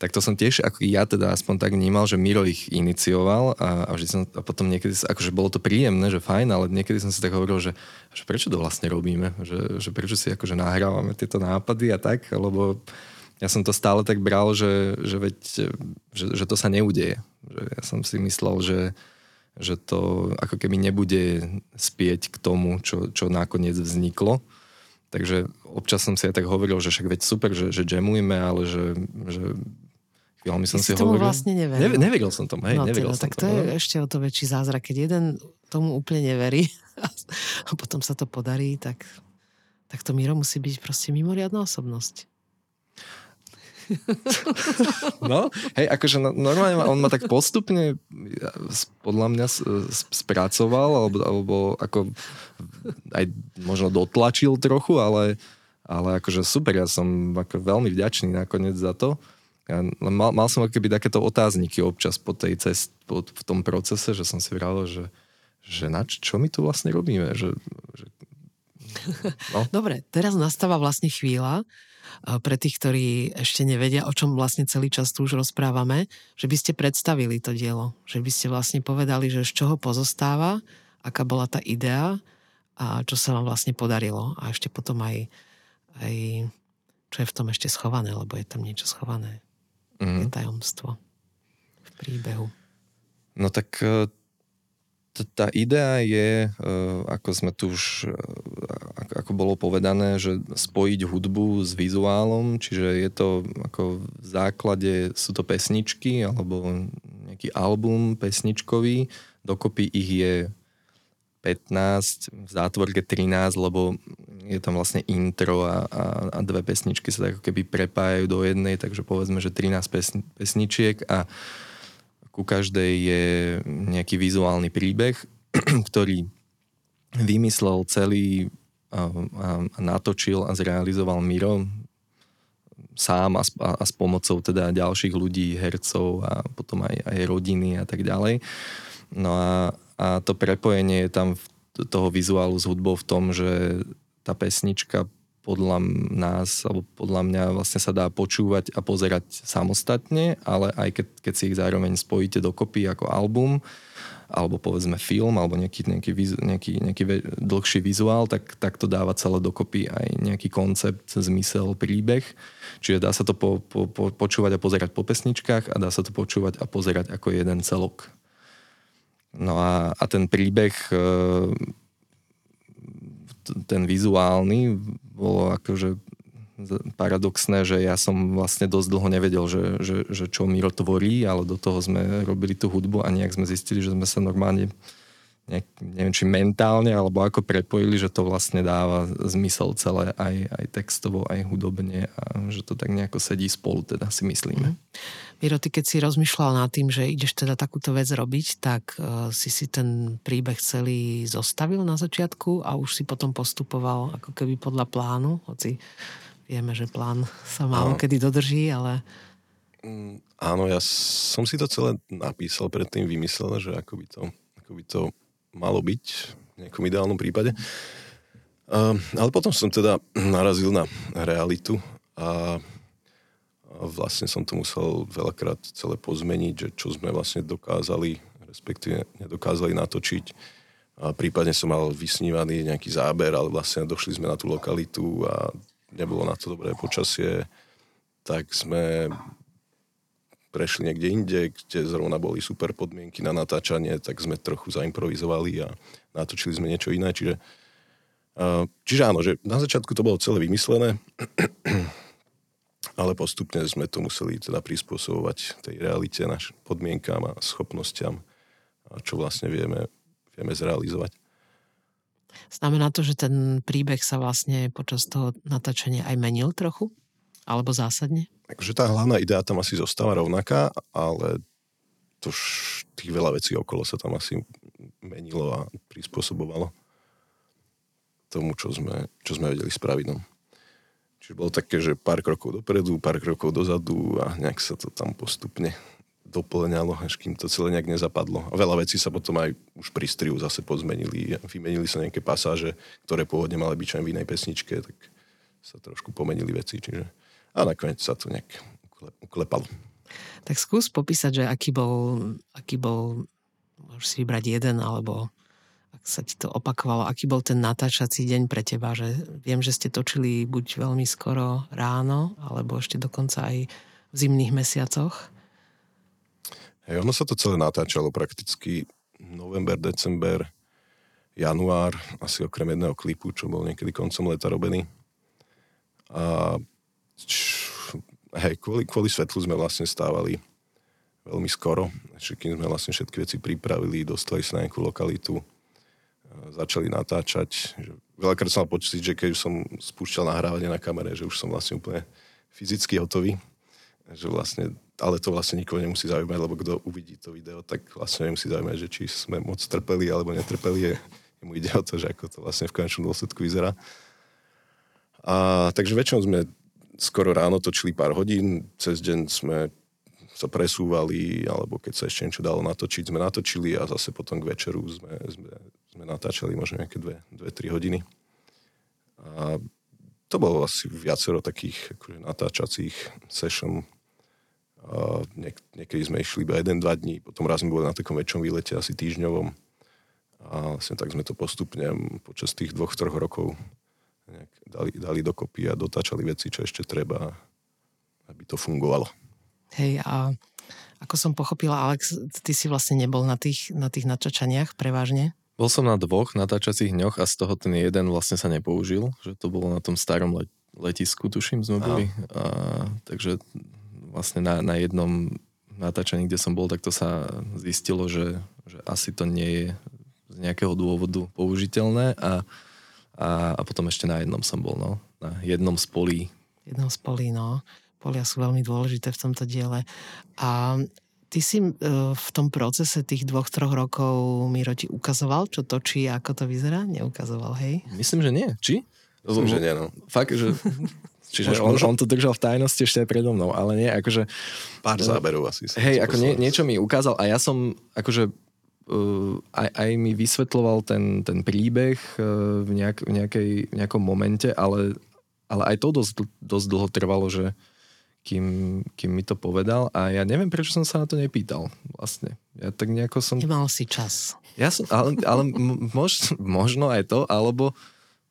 tak to som tiež, ako ja teda aspoň tak vnímal, že Miro ich inicioval a, a, vždy som, a potom niekedy, akože bolo to príjemné, že fajn, ale niekedy som si tak hovoril, že, že prečo to vlastne robíme, že, že prečo si akože nahrávame tieto nápady a tak, lebo ja som to stále tak bral, že, že, veď, že, že to sa neudeje. Že ja som si myslel, že, že to ako keby nebude spieť k tomu, čo, čo nakoniec vzniklo. Takže občas som si aj tak hovoril, že však veď super, že, že jamujeme, ale že, že chvíľami som si, si hovoril... vlastne neveril. Ne, neveril som tomu, hej, no, neveril teda, som tak to tomu. je ešte o to väčší zázrak, keď jeden tomu úplne neverí a potom sa to podarí, tak, tak to Miro musí byť proste mimoriadná osobnosť. No, hej, akože no, normálne on ma tak postupne podľa mňa spracoval, alebo, alebo ako aj možno dotlačil trochu, ale, ale akože super, ja som ako veľmi vďačný nakoniec za to. Ja, mal, mal som keby takéto otázniky občas po tej cest, po, v tom procese, že som si vral, že, že na čo, čo my tu vlastne robíme, že, že No. Dobre, teraz nastáva vlastne chvíľa, pre tých, ktorí ešte nevedia, o čom vlastne celý čas tu už rozprávame, že by ste predstavili to dielo. Že by ste vlastne povedali, že z čoho pozostáva, aká bola tá idea a čo sa vám vlastne podarilo. A ešte potom aj, aj čo je v tom ešte schované, lebo je tam niečo schované. Mm-hmm. Je tajomstvo v príbehu. No tak e, tá idea je, e, ako sme tu už, e, ako bolo povedané, že spojiť hudbu s vizuálom, čiže je to ako v základe, sú to pesničky alebo nejaký album pesničkový, dokopy ich je 15, v zátvorke 13, lebo je tam vlastne intro a, a, a dve pesničky sa tak ako keby prepájajú do jednej, takže povedzme, že 13 pesni, pesničiek a uh, ku každej je nejaký vizuálny príbeh, ktorý vymyslel celý a, a, natočil a zrealizoval Miro sám a, a, a s pomocou teda ďalších ľudí, hercov a potom aj, aj rodiny a tak ďalej. No a, a to prepojenie je tam v, toho vizuálu s hudbou v tom, že tá pesnička podľa nás, alebo podľa mňa vlastne sa dá počúvať a pozerať samostatne, ale aj keď, keď si ich zároveň spojíte dokopy ako album, alebo povedzme film, alebo nejaký, nejaký, nejaký, nejaký dlhší vizuál, tak, tak to dáva celé dokopy aj nejaký koncept, zmysel, príbeh. Čiže dá sa to po, po, po, počúvať a pozerať po pesničkách a dá sa to počúvať a pozerať ako jeden celok. No a, a ten príbeh ten vizuálny bolo akože paradoxné, že ja som vlastne dosť dlho nevedel, že, že, že čo Miro tvorí, ale do toho sme robili tú hudbu a nejak sme zistili, že sme sa normálne nejak, neviem, či mentálne, alebo ako prepojili, že to vlastne dáva zmysel celé aj, aj textovo, aj hudobne a že to tak nejako sedí spolu, teda si myslíme. Mm. Miro, ty keď si rozmýšľal nad tým, že ideš teda takúto vec robiť, tak uh, si si ten príbeh celý zostavil na začiatku a už si potom postupoval ako keby podľa plánu, hoci vieme, že plán sa málo kedy dodrží, ale... Mm, áno, ja som si to celé napísal, predtým vymyslel, že ako by to, ako by to malo byť v nejakom ideálnom prípade. Uh, ale potom som teda narazil na realitu a, a vlastne som to musel veľakrát celé pozmeniť, že čo sme vlastne dokázali, respektíve nedokázali natočiť. A prípadne som mal vysnívaný nejaký záber, ale vlastne došli sme na tú lokalitu a nebolo na to dobré počasie, tak sme prešli niekde inde, kde zrovna boli super podmienky na natáčanie, tak sme trochu zaimprovizovali a natočili sme niečo iné, čiže Čiže áno, že na začiatku to bolo celé vymyslené, ale postupne sme to museli teda prispôsobovať tej realite, našim podmienkám a schopnostiam, čo vlastne vieme, vieme zrealizovať. Znamená to, že ten príbeh sa vlastne počas toho natáčania aj menil trochu? Alebo zásadne? Takže tá hlavná idea tam asi zostáva rovnaká, ale to tých veľa vecí okolo sa tam asi menilo a prispôsobovalo tomu, čo sme, čo sme vedeli spraviť. No. Čiže bolo také, že pár krokov dopredu, pár krokov dozadu a nejak sa to tam postupne doplňalo, až kým to celé nejak nezapadlo. A veľa vecí sa potom aj už pri striu zase pozmenili. Vymenili sa nejaké pasáže, ktoré pôvodne mali byť v inej pesničke, tak sa trošku pomenili veci. Čiže... A nakoniec sa to nejak uklepalo. Tak skús popísať, že aký bol, aký bol môžeš si vybrať jeden alebo sa ti to opakovalo, aký bol ten natáčací deň pre teba, že viem, že ste točili buď veľmi skoro ráno, alebo ešte dokonca aj v zimných mesiacoch? Hej, ono sa to celé natáčalo prakticky november, december, január, asi okrem jedného klipu, čo bol niekedy koncom leta robený. A hej, kvôli, kvôli svetlu sme vlastne stávali veľmi skoro, kým sme vlastne všetky veci pripravili, dostali sa na nejakú lokalitu, začali natáčať. Veľakrát som mal pocit, že keď už som spúšťal nahrávanie na kamere, že už som vlastne úplne fyzicky hotový. Že vlastne, ale to vlastne nikoho nemusí zaujímať, lebo kto uvidí to video, tak vlastne nemusí zaujímať, že či sme moc trpeli alebo netrpeli. Mu ide o to, že ako to vlastne v konečnom dôsledku vyzerá. A, takže väčšinou sme skoro ráno točili pár hodín, cez deň sme sa presúvali, alebo keď sa ešte niečo dalo natočiť, sme natočili a zase potom k večeru sme, sme, sme natáčali možno nejaké 2-3 hodiny. A to bolo asi viacero takých akože, natáčacích session. A niek- niekedy sme išli iba 1-2 dní, potom raz sme boli na takom väčšom výlete, asi týždňovom. A vlastne tak sme to postupne počas tých dvoch, troch rokov dali, dali dokopy a dotáčali veci, čo ešte treba, aby to fungovalo. Hej, a ako som pochopila, Alex, ty si vlastne nebol na tých, na tých natáčaniach prevažne? Bol som na dvoch natáčacích dňoch a z toho ten jeden vlastne sa nepoužil, že to bolo na tom starom let, letisku, tuším, sme boli. A, takže vlastne na, na jednom natáčaní, kde som bol, tak to sa zistilo, že, že asi to nie je z nejakého dôvodu použiteľné a, a, a potom ešte na jednom som bol, no. Na jednom z polí. Jednom z polí, no polia sú veľmi dôležité v tomto diele. A ty si e, v tom procese tých dvoch, troch rokov Miro ti ukazoval, čo točí a ako to vyzerá? Neukazoval, hej? Myslím, že nie. Či? Myslím, že nie, no. Fakt, že... Čiže on, on to držal v tajnosti ešte aj predo mnou, ale nie, akože... Pár záberov asi. Hej, ako nie, niečo mi ukázal a ja som, akože uh, aj, aj mi vysvetloval ten, ten príbeh uh, v, nejak, v, nejakej, v nejakom momente, ale, ale aj to dosť, dosť dlho trvalo, že, kým, kým mi to povedal a ja neviem, prečo som sa na to nepýtal vlastne. Ja tak nejako som... Nemal si čas. Ja som, ale, ale mož, možno aj to, alebo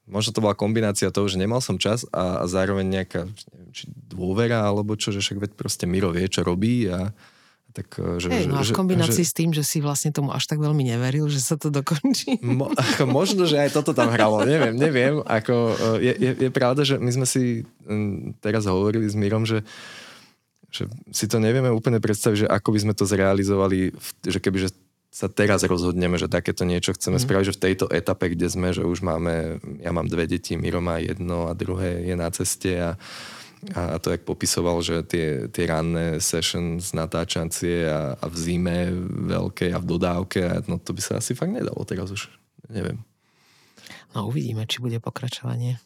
možno to bola kombinácia toho, že nemal som čas a, a zároveň nejaká neviem, či dôvera, alebo čo, že však veď proste Miro vie, čo robí a, tak, e, že, hey, no a v kombinácii že, s tým, že si vlastne tomu až tak veľmi neveril, že sa to dokončí. Mo, ako možno, že aj toto tam hralo, neviem, neviem. Ako, e, je, je, je pravda, že my sme si teraz hovorili s Mírom, že, že si to nevieme úplne predstaviť, že ako by sme to zrealizovali, že keby že sa teraz rozhodneme, že takéto niečo chceme mm. spraviť, že v tejto etape, kde sme, že už máme, ja mám dve deti, Miro má jedno a druhé je na ceste a, a to, jak popisoval, že tie, tie ranné sessions natáčancie a, a v zime veľké a v dodávke, a no to by sa asi fakt nedalo teraz už. Neviem. No uvidíme, či bude pokračovanie.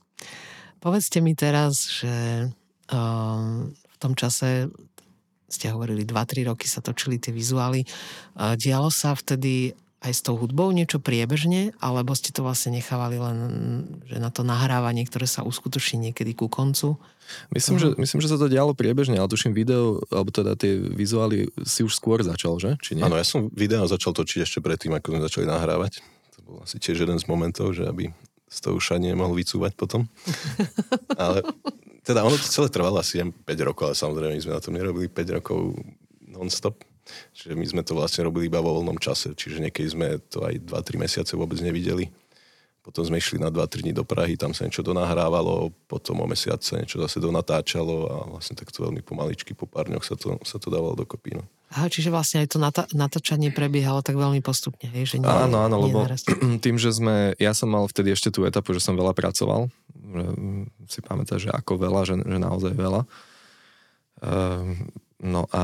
Povedzte mi teraz, že um, v tom čase ste hovorili 2-3 roky sa točili tie vizuály. Uh, dialo sa vtedy aj s tou hudbou niečo priebežne, alebo ste to vlastne nechávali len že na to nahrávanie, ktoré sa uskutoční niekedy ku koncu? Myslím, uh-huh. že, myslím, že sa to dialo priebežne, ale tuším video, alebo teda tie vizuály si už skôr začal, že? Či nie? Áno, ja som video začal točiť ešte predtým, ako sme začali nahrávať. To bol asi tiež jeden z momentov, že aby z toho ušanie mohol vycúvať potom. ale teda ono to celé trvalo asi 5 rokov, ale samozrejme my sme na tom nerobili 5 rokov non-stop. Čiže my sme to vlastne robili iba vo voľnom čase, čiže niekedy sme to aj 2-3 mesiace vôbec nevideli. Potom sme išli na 2-3 dní do Prahy, tam sa niečo donahrávalo, potom o mesiac sa niečo zase donatáčalo a vlastne takto veľmi pomaličky, po pár dňoch sa to, sa to dávalo dokopy. No. Aha, čiže vlastne aj to natá- natáčanie prebiehalo tak veľmi postupne, hej? Že nie, áno, áno, nie lebo naraz. tým, že sme, ja som mal vtedy ešte tú etapu, že som veľa pracoval, že si pamätáš, že ako veľa, že, že naozaj veľa. Um, no a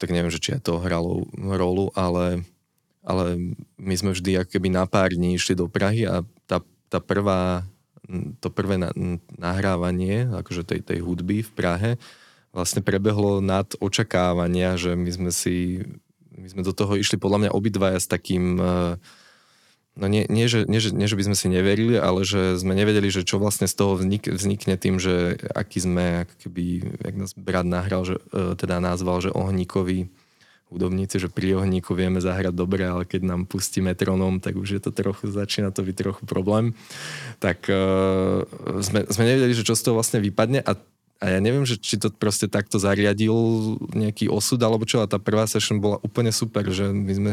tak neviem, že či aj to hralo rolu, ale, ale my sme vždy ako na pár dní išli do Prahy a tá, tá prvá, to prvé na, nahrávanie akože tej, tej hudby v Prahe vlastne prebehlo nad očakávania, že my sme si my sme do toho išli podľa mňa obidvaja s takým uh, No nie, nie, že, nie, že, nie, že by sme si neverili, ale že sme nevedeli, že čo vlastne z toho vznik, vznikne tým, že aký sme, ako keby, nás brat nahral, že, e, teda nazval, že ohníkoví hudobníci, že pri ohníku vieme zahrať dobre, ale keď nám pustí metronom, tak už je to trochu, začína to byť trochu problém. Tak uh, sme, sme nevedeli, že čo z toho vlastne vypadne a a ja neviem, že či to proste takto zariadil nejaký osud alebo čo, a tá prvá session bola úplne super, že my sme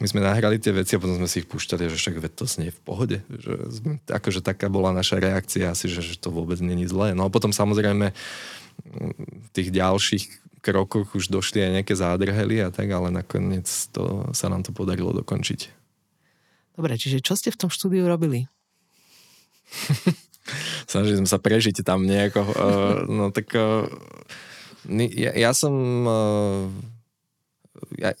my sme nahrali tie veci a potom sme si ich púšťali, že však to znie v pohode. Že sme, akože taká bola naša reakcia asi, že, že to vôbec není zlé. No a potom samozrejme v tých ďalších krokoch už došli aj nejaké zádrhely a tak, ale nakoniec to, sa nám to podarilo dokončiť. Dobre, čiže čo ste v tom štúdiu robili? Snažili sme sa prežiť tam nejako. Uh, no tak uh, ja, ja som uh, ja,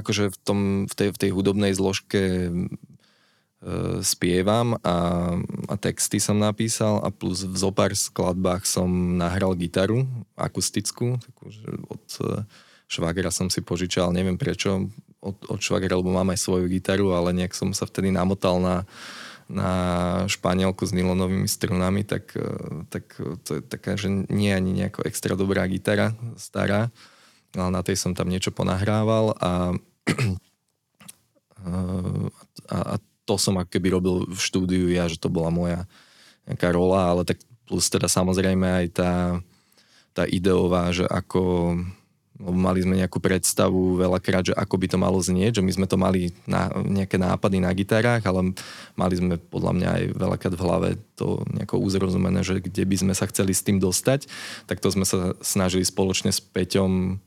akože v, tom, v, tej, v tej hudobnej zložke spievam a, a texty som napísal a plus v zopár skladbách som nahral gitaru akustickú, takú, že od e, švagera som si požičal, neviem prečo, od, od švagera, lebo mám aj svoju gitaru, ale nejak som sa vtedy namotal na, na španielku s nylonovými strunami, tak, e, tak to je taká, že nie ani nejako extra dobrá gitara, stará ale na tej som tam niečo ponahrával a, a, a to som ako keby robil v štúdiu ja, že to bola moja nejaká rola, ale tak plus teda samozrejme aj tá, tá ideová, že ako mali sme nejakú predstavu veľakrát, že ako by to malo znieť, že my sme to mali na, nejaké nápady na gitarách, ale mali sme podľa mňa aj veľakrát v hlave to nejako uzrozumené, že kde by sme sa chceli s tým dostať, tak to sme sa snažili spoločne s Peťom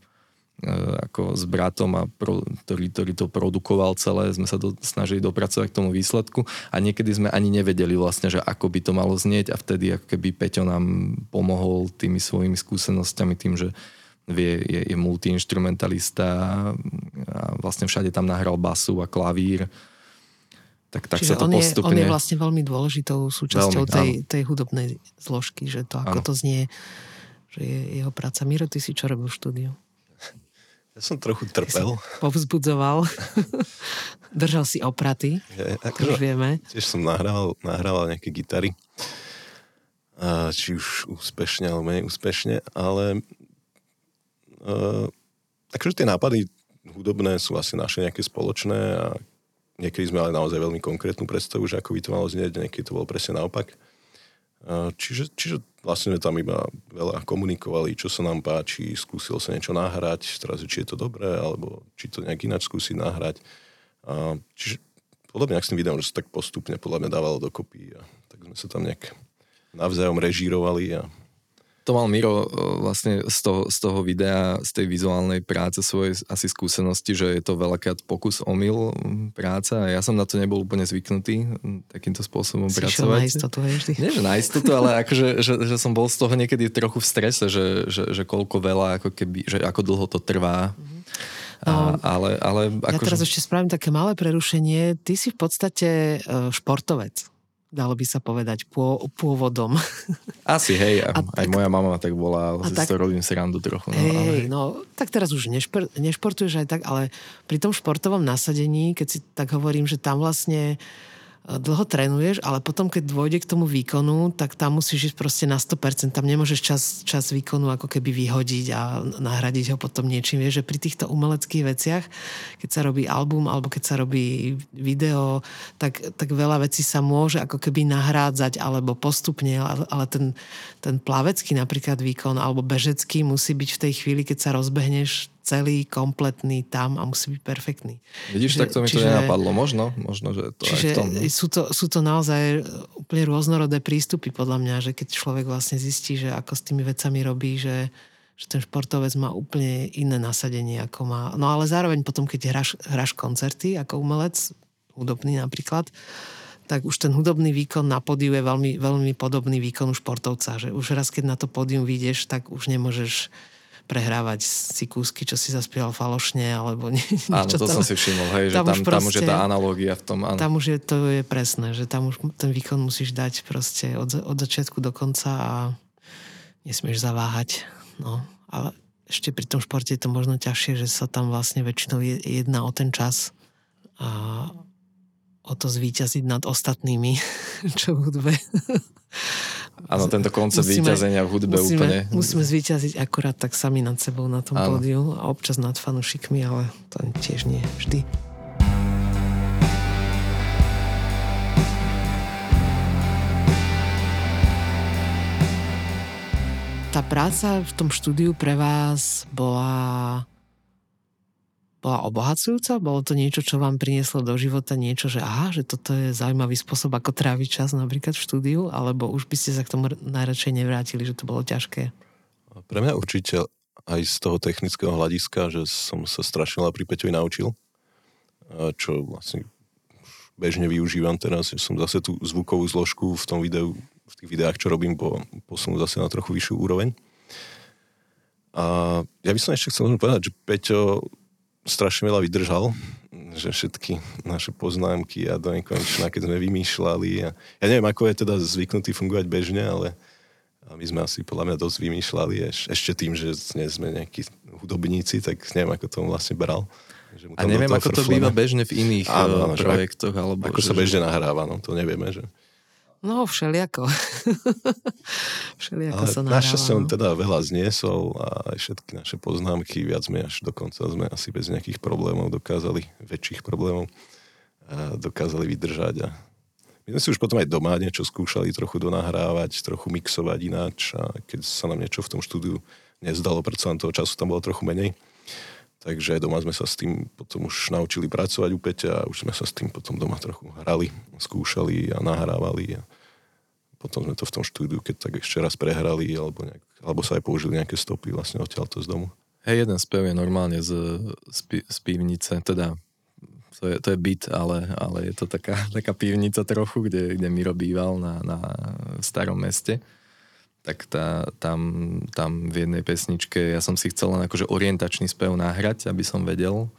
ako s bratom, a pro, ktorý, ktorý to produkoval celé, sme sa do, snažili dopracovať k tomu výsledku a niekedy sme ani nevedeli vlastne, že ako by to malo znieť a vtedy ako keby Peťo nám pomohol tými svojimi skúsenosťami tým, že vie, je, je multiinstrumentalista a vlastne všade tam nahral basu a klavír. Tak, tak Čiže sa to on, postupne... je, on je vlastne veľmi dôležitou súčasťou veľmi, tej, tej hudobnej zložky, že to ako áno. to znie, že je jeho práca. Miro, ty si čo robil v štúdiu? Ja som trochu trpel. Povzbudzoval. Držal si opraty, ja, ako už vieme. Tiež som nahrával, nahrával nejaké gitary. A či už úspešne, alebo menej úspešne, ale uh, takže tie nápady hudobné sú asi naše nejaké spoločné a niekedy sme mali naozaj veľmi konkrétnu predstavu, že ako by to malo znieť, niekedy to bolo presne naopak. Čiže, čiže vlastne sme tam iba veľa komunikovali, čo sa nám páči, skúsil sa niečo nahrať, teraz či je to dobré, alebo či to nejak ináč skúsiť nahrať. Čiže podobne ak s tým videom, že sa tak postupne podľa mňa dávalo dokopy a tak sme sa tam nejak navzájom režírovali a to mal Miro e, vlastne z toho, z toho videa, z tej vizuálnej práce svojej asi skúsenosti, že je to veľakrát pokus omyl práca a ja som na to nebol úplne zvyknutý takýmto spôsobom si pracovať. na istotu, hej, vždy. Nie, že na istotu, ale akože, že, že som bol z toho niekedy trochu v strese, že, že, že koľko veľa, ako keby, že ako dlho to trvá. Mm-hmm. A, ale, ale ja teraz ešte spravím také malé prerušenie. Ty si v podstate e, športovec. Dalo by sa povedať, pô, pôvodom. Asi, hej, a, aj tak, moja mama tak bola, ale si tak, to robím srandu trochu. No, hej, ale... no, tak teraz už nešpor, nešportuješ aj tak, ale pri tom športovom nasadení, keď si tak hovorím, že tam vlastne dlho trénuješ, ale potom, keď dôjde k tomu výkonu, tak tam musíš ísť proste na 100%. Tam nemôžeš čas, čas výkonu ako keby vyhodiť a nahradiť ho potom niečím. Vieš, že pri týchto umeleckých veciach, keď sa robí album alebo keď sa robí video, tak, tak veľa vecí sa môže ako keby nahrádzať alebo postupne, ale, ten, ten plavecký napríklad výkon alebo bežecký musí byť v tej chvíli, keď sa rozbehneš celý, kompletný tam a musí byť perfektný. Vidíš, tak to mi čiže, to nenapadlo. Možno, možno, že to čiže aj v tom. No. Sú to, sú to naozaj úplne rôznorodé prístupy podľa mňa, že keď človek vlastne zistí, že ako s tými vecami robí, že, že ten športovec má úplne iné nasadenie, ako má. No ale zároveň potom, keď hráš, hráš koncerty ako umelec, hudobný napríklad, tak už ten hudobný výkon na pódiu je veľmi, veľmi podobný výkonu športovca. Že už raz, keď na to pódium vyjdeš, tak už nemôžeš prehrávať si kúsky, čo si zaspieval falošne, alebo nie, Áno, to tam, som si všimol, hej, že tam, tam, už, proste, tam už je tá analogia v tom. Áno. Tam už je, to je presné, že tam už ten výkon musíš dať proste od, od začiatku do konca a nesmieš zaváhať. No, ale ešte pri tom športe je to možno ťažšie, že sa tam vlastne väčšinou jedná o ten čas a o to zvíťaziť nad ostatnými, čo v hudbe Áno, tento koncept musíme, v hudbe musíme, úplne... Musíme zvíťaziť akurát tak sami nad sebou na tom Áno. pódiu a občas nad fanušikmi, ale to tiež nie vždy. Tá práca v tom štúdiu pre vás bola bola obohacujúca? Bolo to niečo, čo vám prinieslo do života niečo, že aha, že toto je zaujímavý spôsob, ako tráviť čas napríklad v štúdiu, alebo už by ste sa k tomu najradšej nevrátili, že to bolo ťažké? Pre mňa určite aj z toho technického hľadiska, že som sa strašne veľa pri Peťovi naučil, čo vlastne bežne využívam teraz, že som zase tú zvukovú zložku v tom videu, v tých videách, čo robím, po, posunul zase na trochu vyššiu úroveň. A ja by som ešte chcel povedať, že Peťo strašne veľa vydržal, že všetky naše poznámky a do nekonečna, keď sme vymýšľali. A ja neviem, ako je teda zvyknutý fungovať bežne, ale my sme asi podľa mňa dosť vymýšľali eš, ešte tým, že nie sme nejakí hudobníci, tak neviem, ako to vlastne bral. Že a neviem, ako to býva bežne v iných áno, áno, projektoch. Alebo ako že, sa bežne nahráva, no to nevieme. Že... No, všeliako. všeliako Ale sa nahráva. Naše som teda veľa zniesol a aj všetky naše poznámky viac menej až dokonca sme asi bez nejakých problémov dokázali, väčších problémov, dokázali vydržať. A my sme si už potom aj doma niečo skúšali trochu donahrávať, trochu mixovať ináč a keď sa nám niečo v tom štúdiu nezdalo, predsa toho času tam bolo trochu menej, Takže doma sme sa s tým potom už naučili pracovať u Peťa a už sme sa s tým potom doma trochu hrali, skúšali a nahrávali. A potom sme to v tom štúdiu, keď tak ešte raz prehrali, alebo, nejak, alebo sa aj použili nejaké stopy vlastne odtiaľto z domu. Hej, jeden spev je normálne z, z, z pivnice, teda to je, to je byt, ale, ale je to taká, taká pivnica trochu, kde, kde Miro býval na, na starom meste tak tá, tam, tam v jednej pesničke, ja som si chcel len akože orientačný spev nahrať, aby som vedel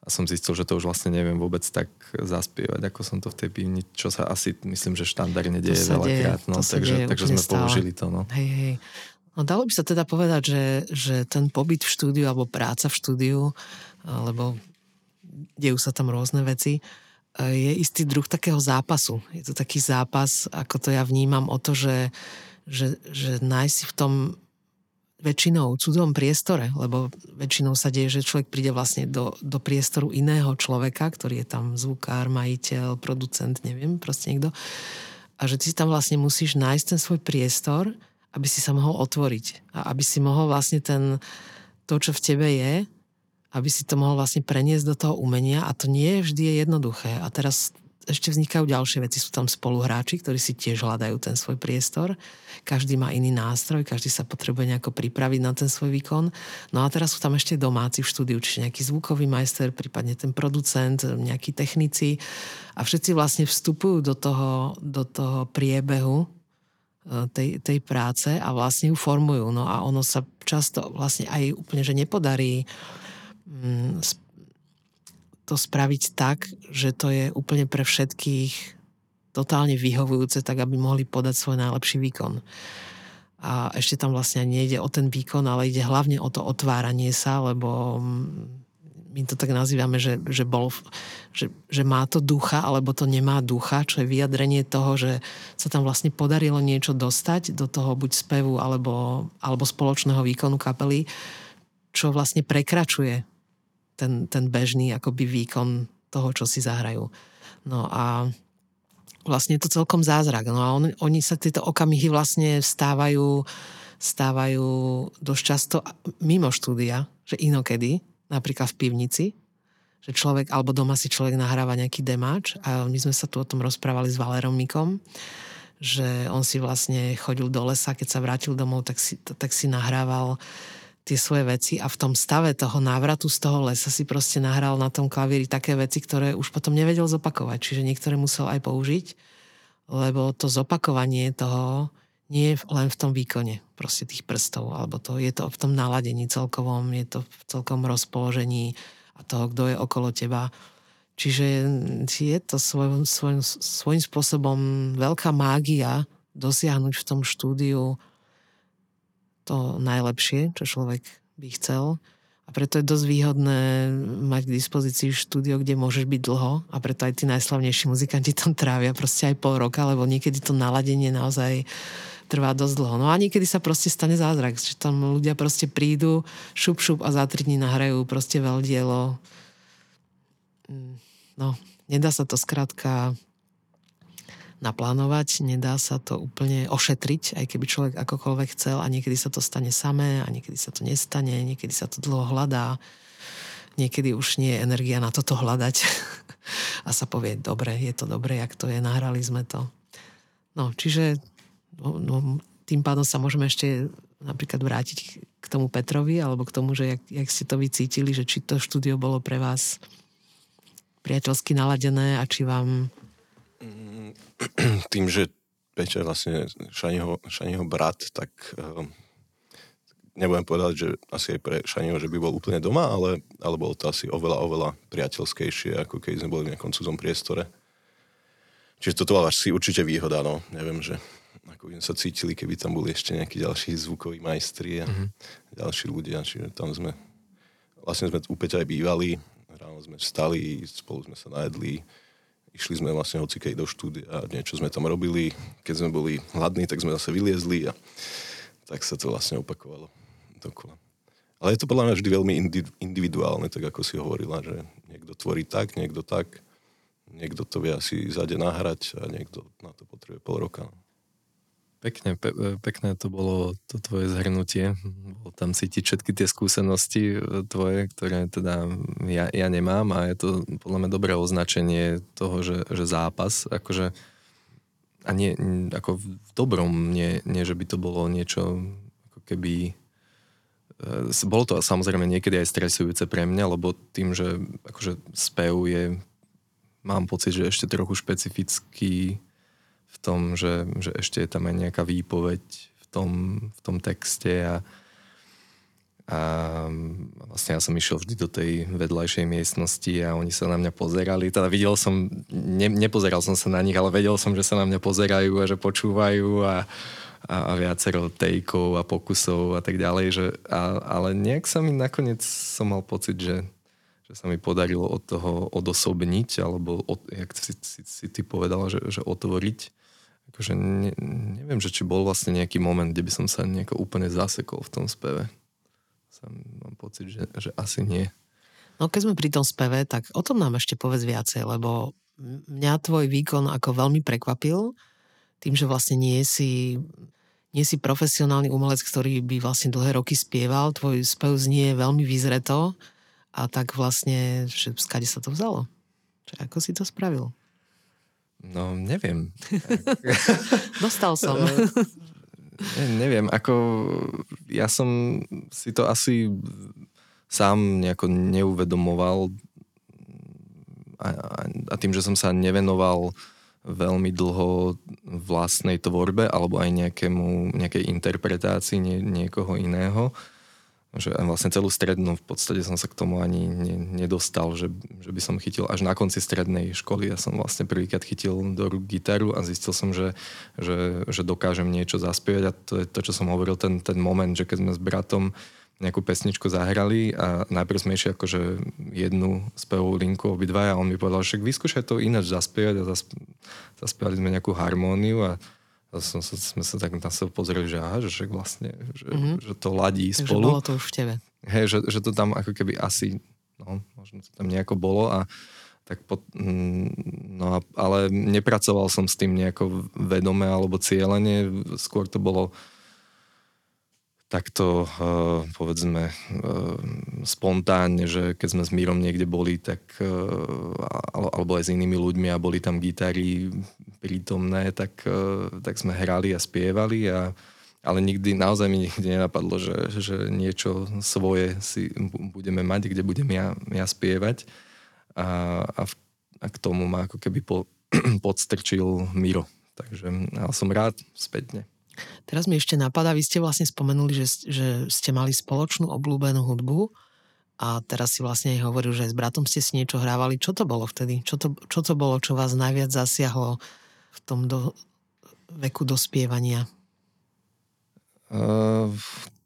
a som zistil, že to už vlastne neviem vôbec tak zaspievať, ako som to v tej pivni, čo sa asi myslím, že štandardne deje veľakrát, no, takže, deje takže sme stále. použili to. No. Hej, hej. No dalo by sa teda povedať, že, že ten pobyt v štúdiu alebo práca v štúdiu, lebo dejú sa tam rôzne veci, je istý druh takého zápasu. Je to taký zápas, ako to ja vnímam o to, že že, že nájsť si v tom väčšinou cudzom priestore, lebo väčšinou sa deje, že človek príde vlastne do, do priestoru iného človeka, ktorý je tam zvukár, majiteľ, producent, neviem, proste niekto. A že ty tam vlastne musíš nájsť ten svoj priestor, aby si sa mohol otvoriť. A aby si mohol vlastne ten, to, čo v tebe je, aby si to mohol vlastne preniesť do toho umenia a to nie vždy je jednoduché. A teraz ešte vznikajú ďalšie veci. Sú tam spoluhráči, ktorí si tiež hľadajú ten svoj priestor. Každý má iný nástroj, každý sa potrebuje nejako pripraviť na ten svoj výkon. No a teraz sú tam ešte domáci v štúdiu, čiže nejaký zvukový majster, prípadne ten producent, nejakí technici. A všetci vlastne vstupujú do toho, do toho priebehu e, tej, tej práce a vlastne ju formujú. No a ono sa často vlastne aj úplne, že nepodarí mm, to spraviť tak, že to je úplne pre všetkých totálne vyhovujúce, tak aby mohli podať svoj najlepší výkon. A ešte tam vlastne nejde o ten výkon, ale ide hlavne o to otváranie sa, lebo my to tak nazývame, že, že, bol, že, že má to ducha, alebo to nemá ducha, čo je vyjadrenie toho, že sa tam vlastne podarilo niečo dostať do toho buď spevu, alebo, alebo spoločného výkonu kapely, čo vlastne prekračuje ten, ten bežný akoby výkon toho, čo si zahrajú. No a vlastne je to celkom zázrak. No a on, oni sa tieto okamihy vlastne stávajú, stávajú dosť často mimo štúdia, že inokedy, napríklad v pivnici, že človek, alebo doma si človek nahráva nejaký demáč a my sme sa tu o tom rozprávali s Valerom Mikom, že on si vlastne chodil do lesa, keď sa vrátil domov, tak si, tak si nahrával tie svoje veci a v tom stave toho návratu z toho lesa si proste nahral na tom klavíri také veci, ktoré už potom nevedel zopakovať. Čiže niektoré musel aj použiť, lebo to zopakovanie toho nie je len v tom výkone proste tých prstov, alebo to, je to v tom naladení celkovom, je to v celkom rozpoložení a toho, kto je okolo teba. Čiže je to svoj, svoj, svojím spôsobom veľká mágia dosiahnuť v tom štúdiu to najlepšie, čo človek by chcel. A preto je dosť výhodné mať k dispozícii štúdio, kde môžeš byť dlho a preto aj tí najslavnejší muzikanti tam trávia proste aj pol roka, lebo niekedy to naladenie naozaj trvá dosť dlho. No a niekedy sa proste stane zázrak, že tam ľudia proste prídu, šup, šup a za tri dní nahrajú proste veľdielo. Mm, no, nedá sa to skrátka naplánovať, nedá sa to úplne ošetriť, aj keby človek akokoľvek chcel a niekedy sa to stane samé a niekedy sa to nestane, niekedy sa to dlho hľadá, niekedy už nie je energia na toto hľadať. A sa povie, dobre, je to dobre, jak to je, nahrali sme to. No, čiže no, no, tým pádom sa môžeme ešte napríklad vrátiť k tomu Petrovi, alebo k tomu, že jak, jak ste to vycítili, že či to štúdio bolo pre vás priateľsky naladené a či vám... Tým, že Peťa vlastne Šaniho, Šaniho brat, tak um, nebudem povedať, že asi aj pre Šaniho, že by bol úplne doma, ale, ale bolo to asi oveľa, oveľa priateľskejšie, ako keď sme boli v nejakom cudzom priestore. Čiže toto bola asi určite výhoda, no. Neviem, že ako by sa cítili, keby tam boli ešte nejakí ďalší zvukoví majstri a mm-hmm. ďalší ľudia, čiže tam sme vlastne sme u Peťa aj bývali, ráno sme vstali, spolu sme sa najedli, išli sme vlastne hocikej do štúdia a niečo sme tam robili, keď sme boli hladní, tak sme zase vyliezli a tak sa to vlastne opakovalo dokola. Ale je to podľa mňa vždy veľmi individuálne, tak ako si hovorila, že niekto tvorí tak, niekto tak, niekto to vie asi zade nahrať a niekto na to potrebuje pol roka. Pekne, pe, pekné to bolo to tvoje zhrnutie. Bolo tam cítiť všetky tie skúsenosti e, tvoje, ktoré teda ja, ja nemám a je to podľa mňa dobré označenie toho, že, že zápas, akože a nie, ako v dobrom, nie, nie, že by to bolo niečo ako keby e, bolo to samozrejme niekedy aj stresujúce pre mňa, lebo tým, že akože spev je mám pocit, že ešte trochu špecifický v tom, že, že ešte je tam aj nejaká výpoveď v tom, v tom texte a, a vlastne ja som išiel vždy do tej vedľajšej miestnosti a oni sa na mňa pozerali. Teda videl som, ne, nepozeral som sa na nich, ale vedel som, že sa na mňa pozerajú a že počúvajú a, a, a viacero tejkov a pokusov a tak ďalej. Že, a, ale nejak sa mi nakoniec som mal pocit, že, že sa mi podarilo od toho odosobniť, alebo od, jak si, si, si ty povedala, že, že otvoriť akože ne, neviem, že či bol vlastne nejaký moment, kde by som sa nejako úplne zasekol v tom speve. Sam mám pocit, že, že asi nie. No keď sme pri tom speve, tak o tom nám ešte povedz viacej, lebo mňa tvoj výkon ako veľmi prekvapil, tým, že vlastne nie si, nie si profesionálny umelec, ktorý by vlastne dlhé roky spieval, tvoj spev znie veľmi vyzreto a tak vlastne, že skade sa to vzalo? Že ako si to spravil? No, neviem. Dostal som. ne, neviem, ako ja som si to asi sám nejako neuvedomoval a, a, a tým, že som sa nevenoval veľmi dlho vlastnej tvorbe alebo aj nejakému, nejakej interpretácii nie, niekoho iného, že vlastne celú strednú v podstate som sa k tomu ani ne, nedostal, že, že by som chytil až na konci strednej školy. Ja som vlastne prvýkrát chytil do rúk gitaru a zistil som, že, že, že dokážem niečo zaspievať a to je to, čo som hovoril, ten, ten moment, že keď sme s bratom nejakú pesničku zahrali a najprv sme išli akože jednu spevovú linku obidvaja a on mi povedal, že vyskúšaj to ináč zaspievať a zasp- zaspievali sme nejakú harmóniu a som sme sa tak na seba pozreli, že aha, že však vlastne, že, mm-hmm. že to ladí Takže spolu. bolo to už v tebe. Hej, že, že to tam ako keby asi, no, možno to tam nejako bolo a tak po, no a, ale nepracoval som s tým nejako vedome alebo cieľene, skôr to bolo takto uh, povedzme uh, spontánne, že keď sme s Mírom niekde boli, tak uh, alebo aj s inými ľuďmi a boli tam gitary prítomné, tak, tak sme hrali a spievali a ale nikdy, naozaj mi nikdy nenapadlo, že, že niečo svoje si budeme mať, kde budem ja, ja spievať a, a, v, a k tomu ma ako keby po, podstrčil Miro. Takže ale som rád spätne. Teraz mi ešte napadá, vy ste vlastne spomenuli, že, že ste mali spoločnú obľúbenú hudbu a teraz si vlastne aj hovoril, že s bratom ste si niečo hrávali. Čo to bolo vtedy? Čo to, čo to bolo, čo vás najviac zasiahlo v tom do, veku dospievania? Uh,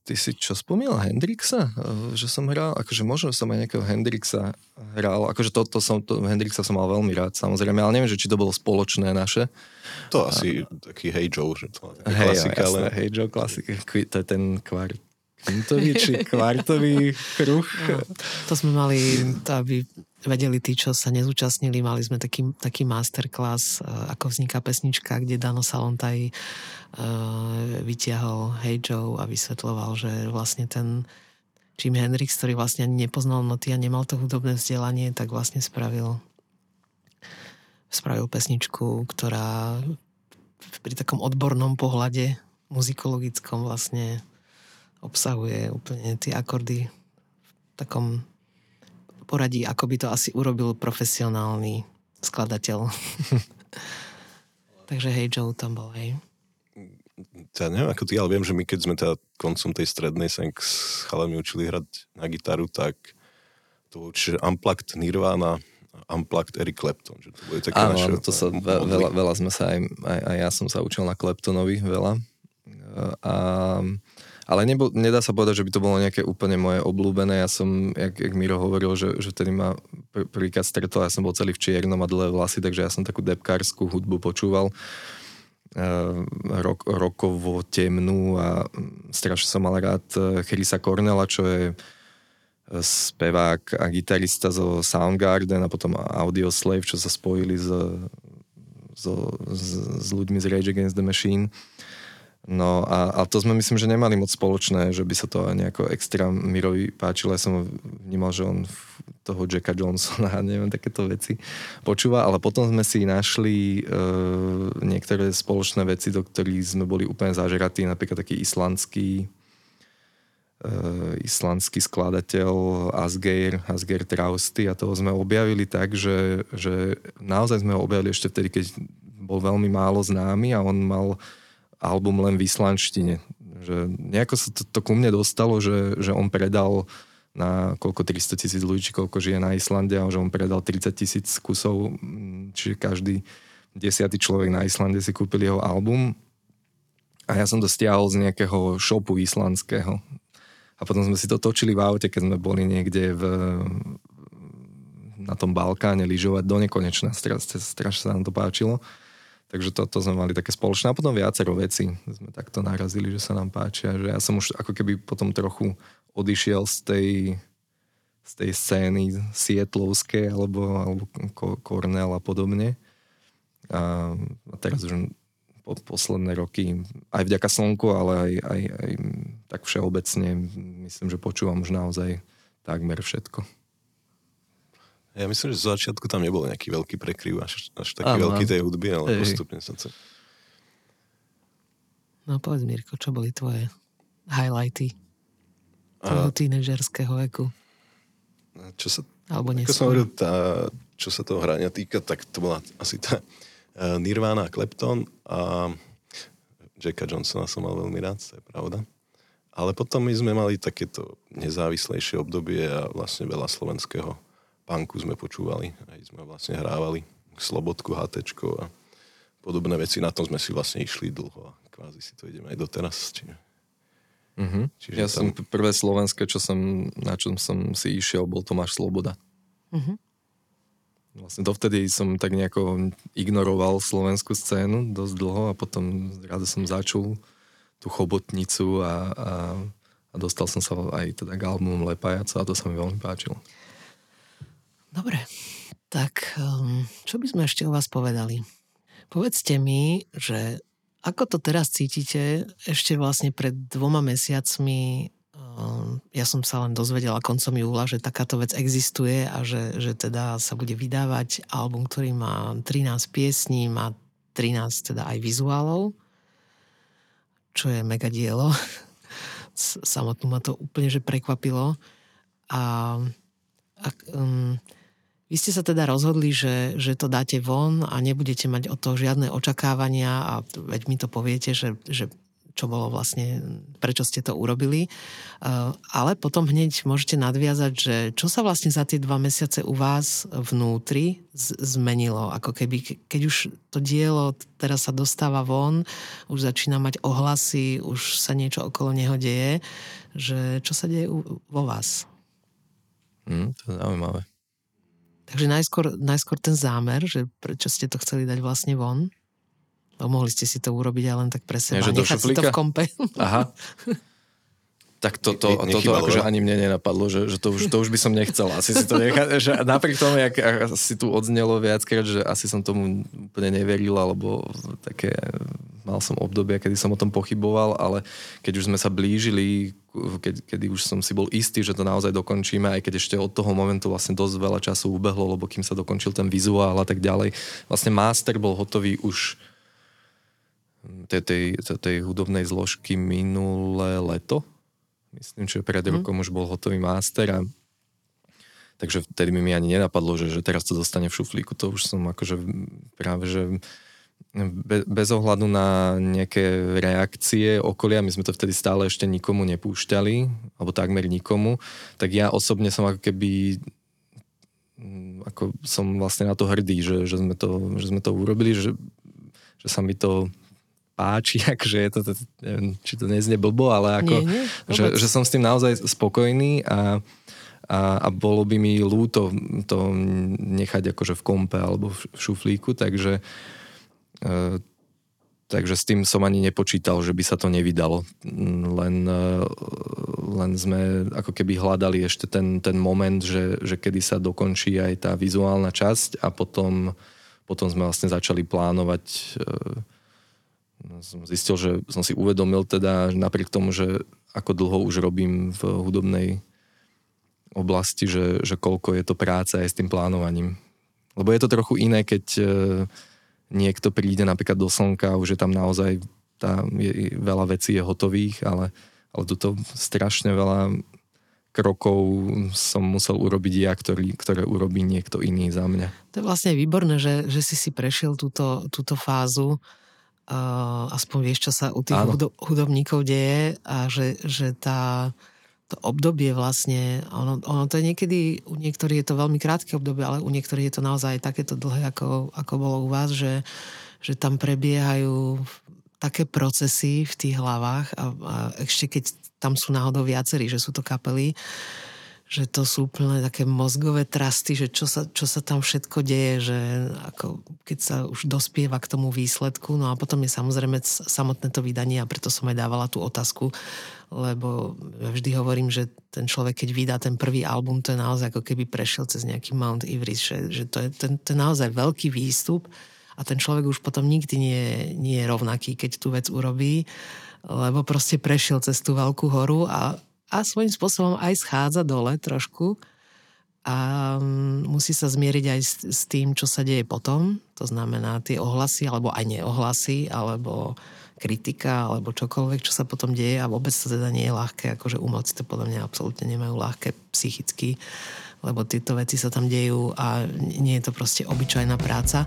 ty si čo spomínal Hendrixa? Uh, že som hral, akože možno som aj nejakého Hendrixa hral, akože toto som, to, Hendrixa som mal veľmi rád, samozrejme, ale neviem, že či to bolo spoločné naše. To asi uh, taký Hey Joe, že to hey, klasika, jasné, ale... Hey Joe klasika, to je ten kvart kvintový či kvartový kruh. No, to sme mali, to aby vedeli tí, čo sa nezúčastnili, mali sme taký, taký masterclass, ako vzniká pesnička, kde Dano Salontaj vytiahol Hey Joe a vysvetloval, že vlastne ten Jim Hendrix, ktorý vlastne ani nepoznal noty a nemal to hudobné vzdelanie, tak vlastne spravil spravil pesničku, ktorá pri takom odbornom pohľade muzikologickom vlastne obsahuje úplne tie akordy v takom poradí, ako by to asi urobil profesionálny skladateľ. Takže hej, Joe tam bol, hej. Ja neviem ako ty, ale viem, že my keď sme teda koncom tej strednej sa s chalami učili hrať na gitaru, tak to bolo určite Unplugged Nirvana, Unplugged Eric Clapton. Že to boli také Áno, naše, to sa veľa, veľa sme sa aj, aj, aj ja som sa učil na Claptonovi veľa. A ale nebo, nedá sa povedať, že by to bolo nejaké úplne moje obľúbené. Ja som, jak, jak Miro hovoril, že, že tedy ma pr- prvýkrát stretol, ja som bol celý v čiernom a dlhé vlasy, takže ja som takú depkárskú hudbu počúval. Uh, rok, rokovo temnú a strašne som mal rád e, Chrisa Cornela, čo je e, spevák a gitarista zo Soundgarden a potom Audio Slave, čo sa spojili s, s, s, s ľuďmi z Rage Against the Machine. No a, a to sme myslím, že nemali moc spoločné, že by sa to nejako extra Mirovi páčilo. Ja som vnímal, že on toho Jacka Johnsona a neviem, takéto veci počúva, ale potom sme si našli e, niektoré spoločné veci, do ktorých sme boli úplne zažeratí, napríklad taký islandský e, islandský skladateľ Asgeir, Asgeir Trausty a toho sme objavili tak, že, že naozaj sme ho objavili ešte vtedy, keď bol veľmi málo známy a on mal album len v islandštine. Že nejako sa to, to ku mne dostalo, že, že on predal na koľko 300 tisíc ľudí, či koľko žije na Islande a že on predal 30 tisíc kusov, mm, čiže každý desiatý človek na Islande si kúpil jeho album a ja som to stiahol z nejakého shopu islandského. A potom sme si to točili v aute, keď sme boli niekde v, na tom Balkáne lyžovať do nekonečna. Strašne, strašne sa nám to páčilo. Takže toto to sme mali také spoločné. A potom viacero veci sme takto narazili, že sa nám páčia. Že ja som už ako keby potom trochu odišiel z tej, z tej scény Sietlovskej alebo, alebo Cornell a podobne. A, a teraz už po posledné roky, aj vďaka slnku, ale aj, aj, aj tak všeobecne, myslím, že počúvam už naozaj takmer všetko. Ja myslím, že z začiatku tam nebol nejaký veľký prekryv, až, až taký ano, veľký tej hudby, ale Ej. postupne sa to... No povedz Mirko, čo boli tvoje highlighty tvojho A... tínežerského veku? Čo sa... Alebo Ako som hovoril, tá, čo sa toho hrania týka, tak to bola asi tá uh, Nirvana Clapton a Jacka Johnsona som mal veľmi rád, to je pravda. Ale potom my sme mali takéto nezávislejšie obdobie a vlastne veľa slovenského punku sme počúvali. Aj sme vlastne hrávali Slobodku, HTčko a podobné veci. Na tom sme si vlastne išli dlho a kvázi si to ideme aj doteraz. Čiže, mm-hmm. čiže ja tam... som prvé slovenské, čo som, na čom som si išiel, bol Tomáš Sloboda. Mm-hmm. Vlastne dovtedy som tak nejako ignoroval slovenskú scénu dosť dlho a potom rád som začul tú chobotnicu a, a, a dostal som sa aj teda k albumu Lepajaco a to sa mi veľmi páčilo. Dobre, tak um, čo by sme ešte o vás povedali? Povedzte mi, že ako to teraz cítite, ešte vlastne pred dvoma mesiacmi um, ja som sa len dozvedela koncom júla, že takáto vec existuje a že, že teda sa bude vydávať album, ktorý má 13 piesní, má 13 teda aj vizuálov čo je mega dielo. Samotnú ma to úplne že prekvapilo. A, a um, vy ste sa teda rozhodli, že, že to dáte von a nebudete mať o to žiadne očakávania a veď mi to poviete, že, že čo bolo vlastne, prečo ste to urobili. Uh, ale potom hneď môžete nadviazať, že čo sa vlastne za tie dva mesiace u vás vnútri zmenilo. Ako keby, keď už to dielo teraz sa dostáva von, už začína mať ohlasy, už sa niečo okolo neho deje, že čo sa deje vo vás? Mm, to je zaujímavé. Takže najskôr, najskôr ten zámer, že prečo ste to chceli dať vlastne von? No, mohli ste si to urobiť aj len tak pre seba. Nie, že Nechať si to v kompe. Aha. Tak to, to, to, toto akože ani mne nenapadlo, že, že to, už, to už by som nechcel. Asi si to nechať, že napriek tomu, jak si tu odznelo viackrát, že asi som tomu úplne neveril, alebo také, mal som obdobia, kedy som o tom pochyboval, ale keď už sme sa blížili, keď, kedy už som si bol istý, že to naozaj dokončíme, aj keď ešte od toho momentu vlastne dosť veľa času ubehlo, lebo kým sa dokončil ten vizuál a tak ďalej, vlastne master bol hotový už tej, tej, tej hudobnej zložky minulé leto. Myslím, že pred mm. rokom už bol hotový master a takže vtedy mi ani nenapadlo, že, že teraz to dostane v šuflíku. To už som akože práve, že be, bez ohľadu na nejaké reakcie okolia, my sme to vtedy stále ešte nikomu nepúšťali, alebo takmer nikomu, tak ja osobne som ako keby ako som vlastne na to hrdý, že, že, sme, to, že sme to urobili, že, že sa mi to páči, akože je to, to neviem, či to neznie blbo, ale ako, nie, nie, že, že som s tým naozaj spokojný a, a, a bolo by mi ľúto to nechať akože v kompe alebo v šuflíku, takže e, takže s tým som ani nepočítal, že by sa to nevydalo. Len, e, len sme ako keby hľadali ešte ten, ten moment, že, že kedy sa dokončí aj tá vizuálna časť a potom, potom sme vlastne začali plánovať e, som zistil, že som si uvedomil teda, napriek tomu, že ako dlho už robím v hudobnej oblasti, že, že koľko je to práce aj s tým plánovaním. Lebo je to trochu iné, keď niekto príde napríklad do slnka, už je tam naozaj tá, je, veľa vecí je hotových, ale, ale toto strašne veľa krokov som musel urobiť ja, ktorý, ktoré urobí niekto iný za mňa. To je vlastne výborné, že, že si si prešiel túto, túto fázu uh, aspoň vieš, čo sa u tých hudo- hudobníkov deje a že, že tá, to obdobie vlastne, ono, ono to je niekedy, u niektorých je to veľmi krátke obdobie, ale u niektorých je to naozaj takéto dlhé, ako, ako bolo u vás, že, že tam prebiehajú také procesy v tých hlavách a, a ešte keď tam sú náhodou viacerí, že sú to kapely, že to sú úplne také mozgové trasty, že čo sa, čo sa tam všetko deje, že ako keď sa už dospieva k tomu výsledku, no a potom je samozrejme samotné to vydanie a preto som aj dávala tú otázku, lebo ja vždy hovorím, že ten človek, keď vydá ten prvý album, to je naozaj ako keby prešiel cez nejaký Mount Everest, že, že to, je, ten, to je naozaj veľký výstup a ten človek už potom nikdy nie, nie je rovnaký, keď tú vec urobí, lebo proste prešiel cez tú veľkú horu a a svojím spôsobom aj schádza dole trošku a mm, musí sa zmieriť aj s, s tým, čo sa deje potom. To znamená tie ohlasy, alebo aj neohlasy, alebo kritika, alebo čokoľvek, čo sa potom deje a vôbec to teda nie je ľahké, akože umelci to podľa mňa absolútne nemajú ľahké psychicky, lebo tieto veci sa tam dejú a nie je to proste obyčajná práca.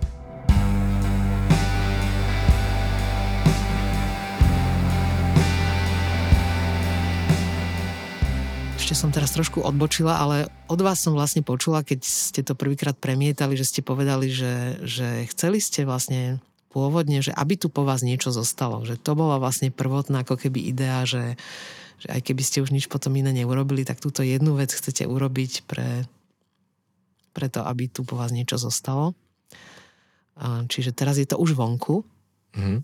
som teraz trošku odbočila, ale od vás som vlastne počula, keď ste to prvýkrát premietali, že ste povedali, že, že chceli ste vlastne pôvodne, že aby tu po vás niečo zostalo. Že to bola vlastne prvotná ako keby idea, že, že aj keby ste už nič potom iné neurobili, tak túto jednu vec chcete urobiť pre, pre to, aby tu po vás niečo zostalo. Čiže teraz je to už vonku. Mm-hmm.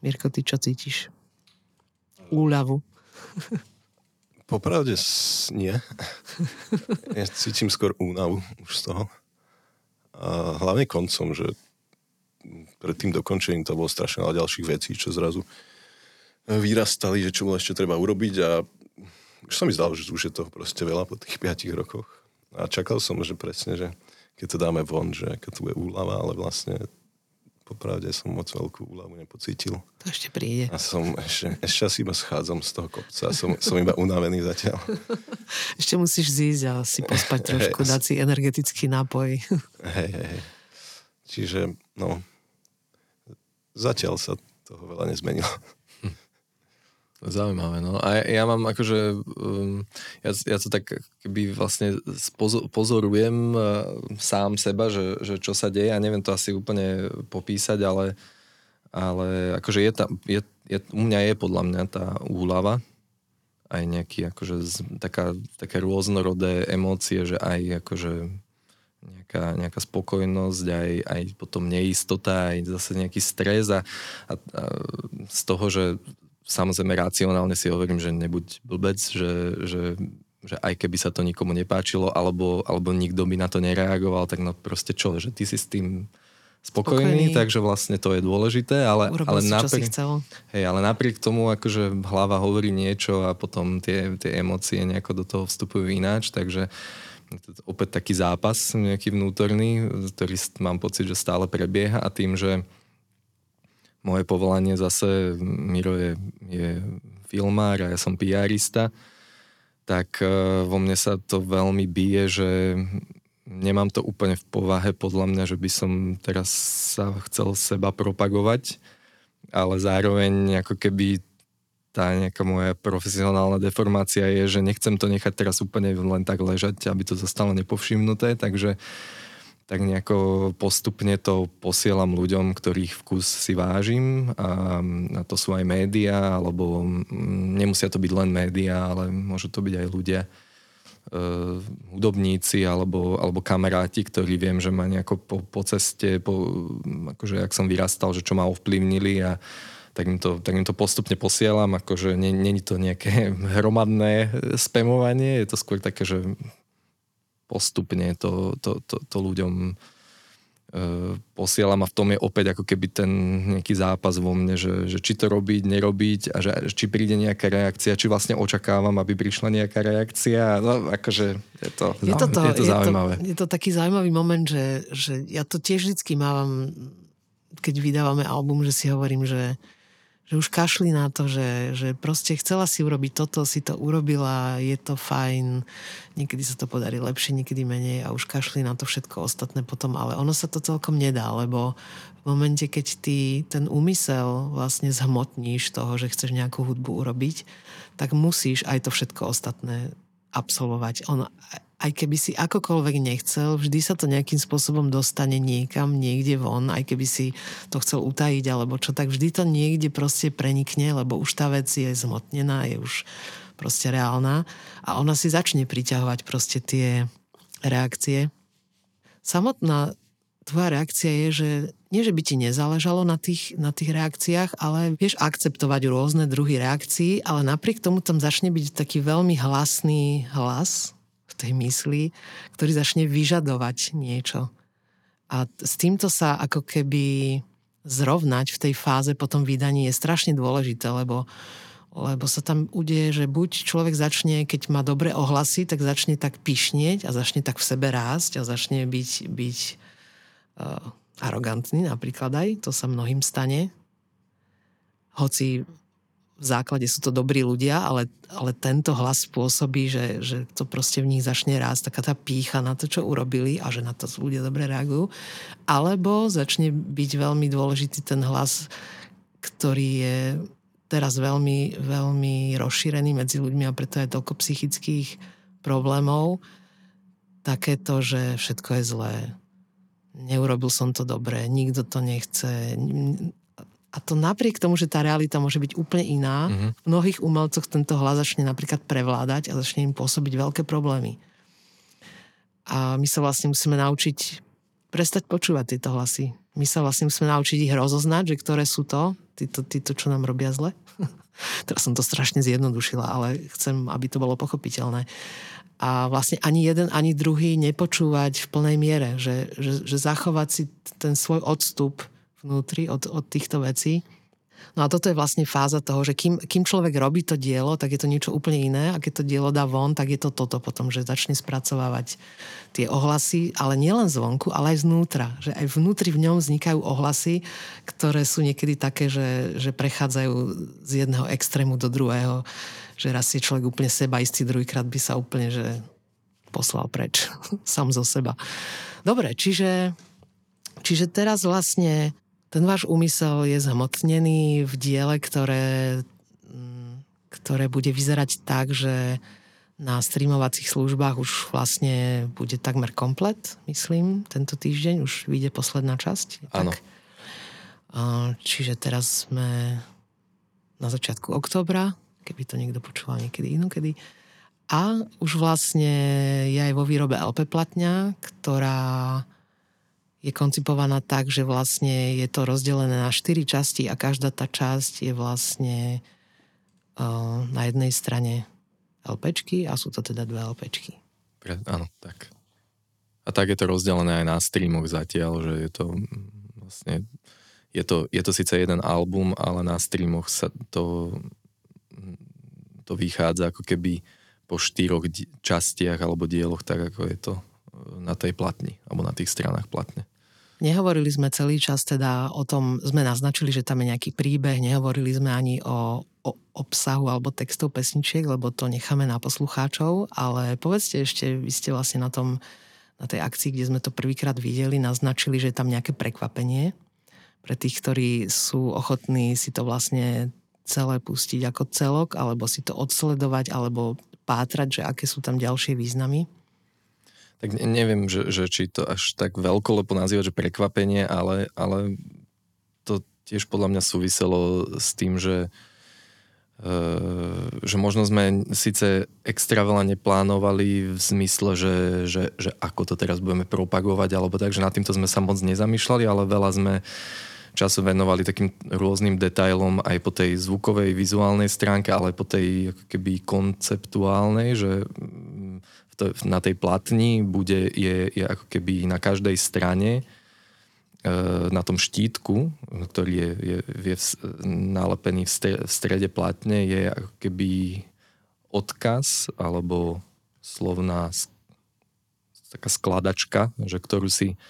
Mirko, ty čo cítiš? Úľavu. Popravde nie. Ja cítim skôr únavu už z toho. A hlavne koncom, že pred tým dokončením to bolo strašne veľa ďalších vecí, čo zrazu vyrastali, že čo bolo ešte treba urobiť a už sa mi zdalo, že už je toho proste veľa po tých 5 rokoch. A čakal som, že presne, že keď to dáme von, že aká to bude úlava, ale vlastne popravde som moc veľkú úľavu nepocítil. To ešte príde. A som ešte, ešte asi iba schádzam z toho kopca. Som, som iba unavený zatiaľ. Ešte musíš zísť a si pospať trošku, hey, dať si energetický nápoj. Hej, hej. Čiže, no, zatiaľ sa toho veľa nezmenilo. Zaujímavé, no. A ja, ja mám akože, um, ja, ja to tak keby vlastne pozorujem uh, sám seba, že, že čo sa deje, ja neviem to asi úplne popísať, ale, ale akože je, ta, je, je, u mňa je podľa mňa tá úlava, aj nejaký akože z, taká, také rôznorodé emócie, že aj akože nejaká, nejaká spokojnosť, aj, aj potom neistota, aj zase nejaký stres a, a, a z toho, že samozrejme racionálne si hovorím, že nebuď blbec, že, že, že aj keby sa to nikomu nepáčilo, alebo, alebo nikto by na to nereagoval, tak no proste čo, že ty si s tým spokojný, spokojný. takže vlastne to je dôležité, ale, ale, si, napriek, hej, ale napriek tomu, akože hlava hovorí niečo a potom tie, tie emócie nejako do toho vstupujú ináč, takže opäť taký zápas nejaký vnútorný, ktorý mám pocit, že stále prebieha a tým, že moje povolanie zase, Miro je, je filmár a ja som PRista, tak e, vo mne sa to veľmi bije, že nemám to úplne v povahe podľa mňa, že by som teraz sa chcel seba propagovať, ale zároveň ako keby tá nejaká moja profesionálna deformácia je, že nechcem to nechať teraz úplne len tak ležať, aby to zostalo nepovšimnuté, takže tak nejako postupne to posielam ľuďom, ktorých vkus si vážim. A, a to sú aj médiá, alebo nemusia to byť len médiá, ale môžu to byť aj ľudia, uh, hudobníci alebo, alebo kamaráti, ktorí viem, že ma nejako po, po ceste, po, akože ak som vyrastal, že čo ma ovplyvnili a tak im to, tak im to postupne posielam, akože není to nejaké hromadné spamovanie, je to skôr také, že postupne to, to, to, to ľuďom e, posielam a v tom je opäť ako keby ten nejaký zápas vo mne, že, že či to robiť, nerobiť a že či príde nejaká reakcia, či vlastne očakávam, aby prišla nejaká reakcia. No, akože je to, je to, to, je to zaujímavé. Je to, je to taký zaujímavý moment, že, že ja to tiež vždycky mávam, keď vydávame album, že si hovorím, že že už kašli na to, že, že proste chcela si urobiť toto, si to urobila, je to fajn, niekedy sa to podarí lepšie, niekedy menej a už kašli na to všetko ostatné potom, ale ono sa to celkom nedá, lebo v momente, keď ty ten úmysel vlastne zhmotníš toho, že chceš nejakú hudbu urobiť, tak musíš aj to všetko ostatné absolvovať. On, aj keby si akokoľvek nechcel, vždy sa to nejakým spôsobom dostane niekam, niekde von, aj keby si to chcel utajiť alebo čo, tak vždy to niekde proste prenikne, lebo už tá vec je zmotnená, je už proste reálna a ona si začne priťahovať proste tie reakcie. Samotná tvoja reakcia je, že nie, že by ti nezáležalo na tých, na tých reakciách, ale vieš akceptovať rôzne druhy reakcií, ale napriek tomu tam začne byť taký veľmi hlasný hlas, tej mysli, ktorý začne vyžadovať niečo. A s týmto sa ako keby zrovnať v tej fáze po tom vydaní je strašne dôležité, lebo, lebo sa tam udeje, že buď človek začne, keď má dobré ohlasy, tak začne tak pišnieť a začne tak v sebe rásť a začne byť, byť uh, arogantný napríklad aj, to sa mnohým stane. Hoci v základe sú to dobrí ľudia, ale, ale tento hlas spôsobí, že, že to proste v nich začne rásť taká tá pícha na to, čo urobili a že na to ľudia dobre reagujú. Alebo začne byť veľmi dôležitý ten hlas, ktorý je teraz veľmi, veľmi rozšírený medzi ľuďmi a preto je toľko psychických problémov. Takéto, že všetko je zlé. Neurobil som to dobre, nikto to nechce. A to napriek tomu, že tá realita môže byť úplne iná, mm-hmm. v mnohých umelcoch tento hlas začne napríklad prevládať a začne im pôsobiť veľké problémy. A my sa vlastne musíme naučiť prestať počúvať tieto hlasy. My sa vlastne musíme naučiť ich rozoznať, že ktoré sú to, títo, títo čo nám robia zle. Teraz som to strašne zjednodušila, ale chcem, aby to bolo pochopiteľné. A vlastne ani jeden, ani druhý nepočúvať v plnej miere, že, že, že zachovať si ten svoj odstup vnútri od, od týchto vecí No a toto je vlastne fáza toho, že kým, kým človek robí to dielo, tak je to niečo úplne iné a keď to dielo dá von, tak je to toto potom, že začne spracovávať tie ohlasy, ale nielen zvonku, ale aj znútra. Že aj vnútri v ňom vznikajú ohlasy, ktoré sú niekedy také, že, že prechádzajú z jedného extrému do druhého. Že raz je človek úplne sebaistý, druhýkrát by sa úplne že poslal preč sám zo seba. Dobre, čiže, čiže teraz vlastne ten váš úmysel je zhmotnený v diele, ktoré, mm, ktoré bude vyzerať tak, že na streamovacích službách už vlastne bude takmer komplet, myslím, tento týždeň už vyjde posledná časť. Áno. Tak? Čiže teraz sme na začiatku októbra, keby to niekto počúval niekedy inokedy. A už vlastne je aj vo výrobe LP platňa, ktorá je koncipovaná tak, že vlastne je to rozdelené na štyri časti a každá tá časť je vlastne uh, na jednej strane LPčky a sú to teda dve LPčky. Pre, áno, tak. A tak je to rozdelené aj na streamoch zatiaľ, že je to vlastne je to, je to síce jeden album, ale na streamoch sa to to vychádza ako keby po štyroch častiach alebo dieloch, tak ako je to na tej platni, alebo na tých stranách platne. Nehovorili sme celý čas teda o tom, sme naznačili, že tam je nejaký príbeh, nehovorili sme ani o, o obsahu alebo textov pesničiek, lebo to necháme na poslucháčov, ale povedzte ešte, vy ste vlastne na tom, na tej akcii, kde sme to prvýkrát videli, naznačili, že je tam nejaké prekvapenie. Pre tých, ktorí sú ochotní si to vlastne celé pustiť ako celok, alebo si to odsledovať, alebo pátrať, že aké sú tam ďalšie významy tak neviem, že, že či to až tak veľkolepo nazývať, že prekvapenie, ale, ale to tiež podľa mňa súviselo s tým, že uh, že možno sme síce extra veľa neplánovali v zmysle, že, že, že ako to teraz budeme propagovať, alebo tak, že nad týmto sme sa moc nezamýšľali, ale veľa sme času venovali takým rôznym detailom aj po tej zvukovej, vizuálnej stránke, ale po tej ako keby konceptuálnej, že na tej platni bude, je, je ako keby na každej strane e, na tom štítku, ktorý je, je, je nalepený v, stre, v strede platne, je ako keby odkaz alebo slovná taká skladačka, že ktorú si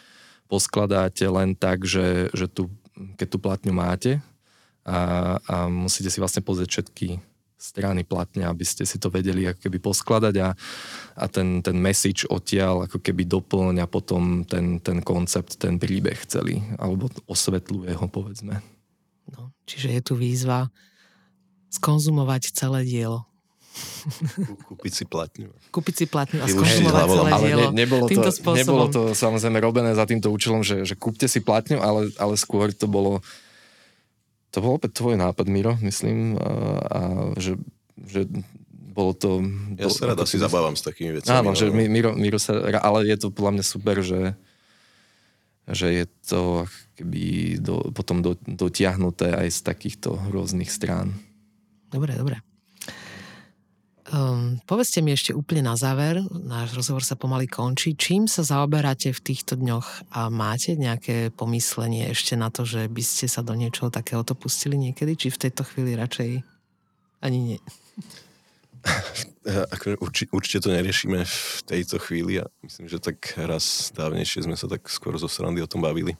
poskladáte len tak, že, že tu, keď tú platňu máte a, a musíte si vlastne pozrieť všetky strany platne, aby ste si to vedeli ako keby poskladať a, a ten, ten message odtiaľ ako keby doplňa potom ten, ten koncept, ten príbeh celý, alebo osvetľuje ho, povedzme. No, čiže je tu výzva skonzumovať celé dielo. Kúpiť si platňu. Kúpiť si platňu a skonzumovať celé ale dielo. Ne, nebolo, to, nebolo to samozrejme robené za týmto účelom, že, že kúpte si platňu, ale, ale skôr to bolo to bol opäť tvoj nápad, Miro, myslím, a, a že, že bolo to... Ja sa rada si zabávam s takými vecami. Áno, no. že Miro, Miro sa... Ale je to podľa mňa super, že, že je to keby do, potom do, dotiahnuté aj z takýchto rôznych strán. Dobre, dobre. Um, povedzte mi ešte úplne na záver, náš rozhovor sa pomaly končí, čím sa zaoberáte v týchto dňoch a máte nejaké pomyslenie ešte na to, že by ste sa do niečoho takéhoto pustili niekedy, či v tejto chvíli radšej ani nie? Ako, urči, určite to neriešime v tejto chvíli a myslím, že tak raz dávnejšie sme sa tak skôr zo srandy o tom bavili.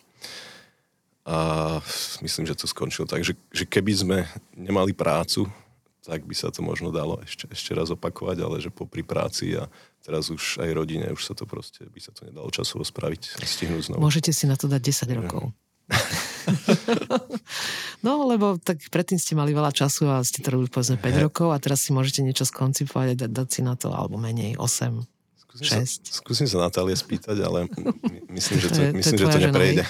A myslím, že to skončilo tak, že, že keby sme nemali prácu, tak by sa to možno dalo ešte, ešte raz opakovať, ale že popri práci a teraz už aj rodine, už sa to proste, by sa to nedalo časovo spraviť a stihnúť znovu. Môžete si na to dať 10 rokov. No, lebo tak predtým ste mali veľa času a ste to robili povedzme 5 He. rokov a teraz si môžete niečo skoncipovať a dať, dať si na to, alebo menej 8, Skúsim 6. Sa, skúsim sa Natálie spýtať, ale myslím, že to, to, je, myslím, to, že to neprejde.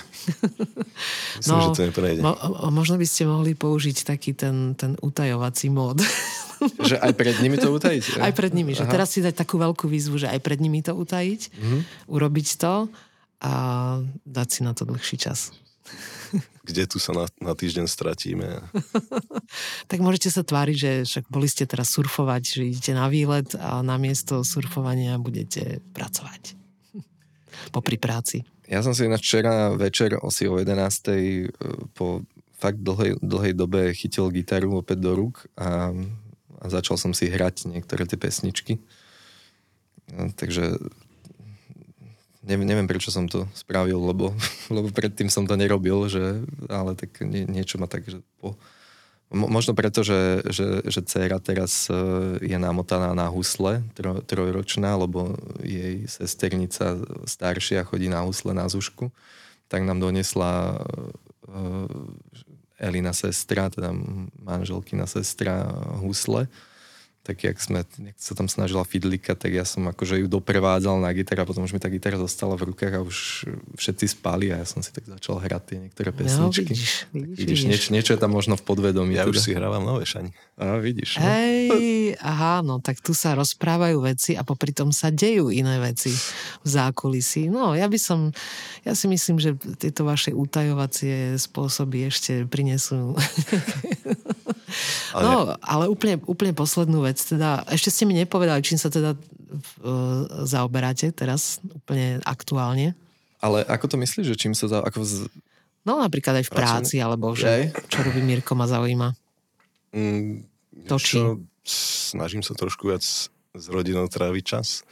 myslím, no, že to neprejde. Mo, možno by ste mohli použiť taký ten, ten utajovací mód. že aj pred nimi to utajiť? Aj pred nimi, Aha. že teraz si dať takú veľkú výzvu, že aj pred nimi to utajiť, mm-hmm. urobiť to a dať si na to dlhší čas kde tu sa na, na týždeň stratíme. tak môžete sa tváriť, že však boli ste teraz surfovať, že idete na výlet a namiesto surfovania budete pracovať. Popri práci. Ja som si včera večer asi o 11. E, po fakt dlhej, dlhej dobe chytil gitaru opäť do rúk a, a začal som si hrať niektoré tie pesničky. No, takže neviem, neviem, prečo som to spravil, lebo, lebo predtým som to nerobil, že, ale tak nie, niečo ma tak, že po, možno preto, že, že, že dcera teraz e, je namotaná na husle, tro, trojročná, lebo jej sesternica staršia chodí na husle na zušku, tak nám donesla uh, Elina sestra, teda manželkina sestra husle tak jak, sme, jak sa tam snažila Fidlika, tak ja som akože ju doprevádzal na gitara, potom už mi tá gitara zostala v rukách a už všetci spali a ja som si tak začal hrať tie niektoré no, pesničky. No, vidíš, vidíš, vidíš, vidíš. Nieč, niečo je tam možno v podvedomí. Ja teda. už si hrávam nové šani. A vidíš. No. Hej, aha, no tak tu sa rozprávajú veci a popri tom sa dejú iné veci v zákulisí. No, ja by som, ja si myslím, že tieto vaše utajovacie spôsoby ešte prinesú ale... No, ale úplne, úplne poslednú vec. Teda, ešte ste mi nepovedali, čím sa teda uh, zaoberáte teraz úplne aktuálne. Ale ako to myslíš, že čím sa za... Ako z... No napríklad aj v práci, alebo že, čo robí Mirko ma zaujíma. Mm, Točí. Čo, snažím sa trošku viac s rodinou tráviť čas.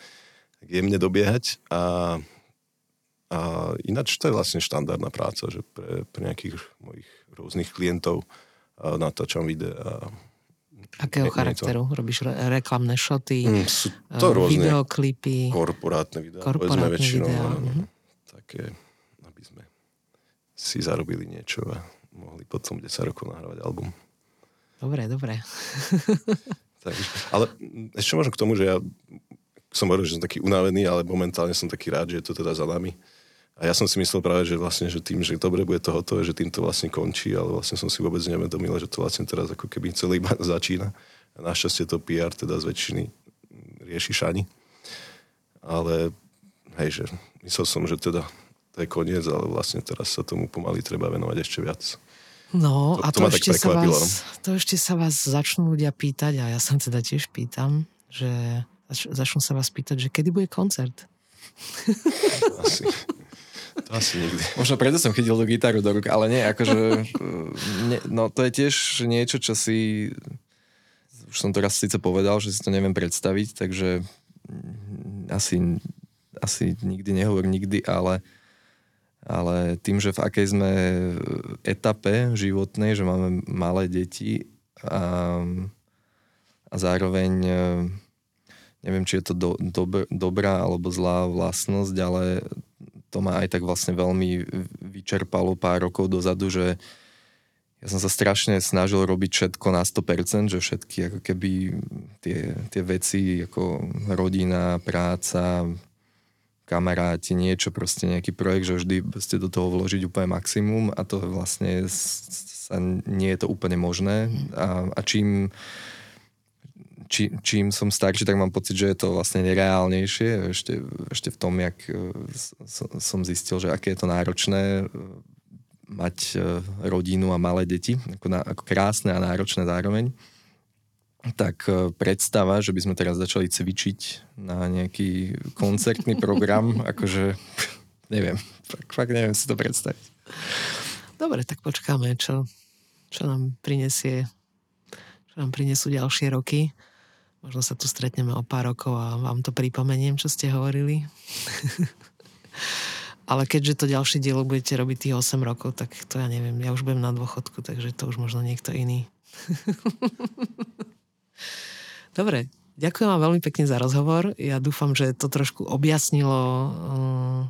Jemne dobiehať a, a ináč to je vlastne štandardná práca, že pre, pre nejakých mojich rôznych klientov natáčam videa. Akého charakteru? To... Robíš re- reklamné šoty, mm, sú to uh, rôzne videoklipy? Korporátne videá, korporátne väčšinou. Videá. Mm-hmm. Také, aby sme si zarobili niečo a mohli potom 10 rokov nahrávať album. Dobre, dobre. Takže, ale ešte možno k tomu, že ja som hovoril, že som taký unavený, ale momentálne som taký rád, že je to teda za nami a ja som si myslel práve, že vlastne, že tým, že dobre bude to hotové, že tým to vlastne končí, ale vlastne som si vôbec nevedomil, že to vlastne teraz ako keby celý iba začína. A našťastie to PR teda z väčšiny rieši Šani. Ale hej, že myslel som, že teda to je koniec, ale vlastne teraz sa tomu pomaly treba venovať ešte viac. No to, a to, to, ešte sa vás, no. to ešte sa vás začnú ľudia pýtať a ja sa teda tiež pýtam, že začnú sa vás pýtať, že kedy bude koncert? Asi. To asi nikdy. Možno preto som chytil tú gitaru do rúk, ale nie, akože... Ne, no to je tiež niečo, čo si... Už som to raz síce povedal, že si to neviem predstaviť, takže asi, asi nikdy nehovor nikdy, ale, ale tým, že v akej sme etape životnej, že máme malé deti a, a zároveň neviem, či je to do, do, dobrá alebo zlá vlastnosť, ale to ma aj tak vlastne veľmi vyčerpalo pár rokov dozadu, že ja som sa strašne snažil robiť všetko na 100%, že všetky ako keby tie, tie veci ako rodina, práca, kamaráti, niečo, proste nejaký projekt, že vždy ste do toho vložiť úplne maximum a to vlastne sa, nie je to úplne možné. A, a čím či, čím som starší, tak mám pocit, že je to vlastne nereálnejšie. Ešte, ešte v tom, jak e, som zistil, že aké je to náročné e, mať e, rodinu a malé deti, ako, na, ako krásne a náročné zároveň. Tak predstava, že by sme teraz začali cvičiť na nejaký koncertný program, akože neviem, fakt, fakt neviem si to predstaviť. Dobre, tak počkáme, čo, čo nám prinesie čo nám prinesú ďalšie roky. Možno sa tu stretneme o pár rokov a vám to pripomeniem, čo ste hovorili. Ale keďže to ďalšie dielo budete robiť tých 8 rokov, tak to ja neviem. Ja už budem na dôchodku, takže to už možno niekto iný. Dobre, ďakujem vám veľmi pekne za rozhovor. Ja dúfam, že to trošku objasnilo uh,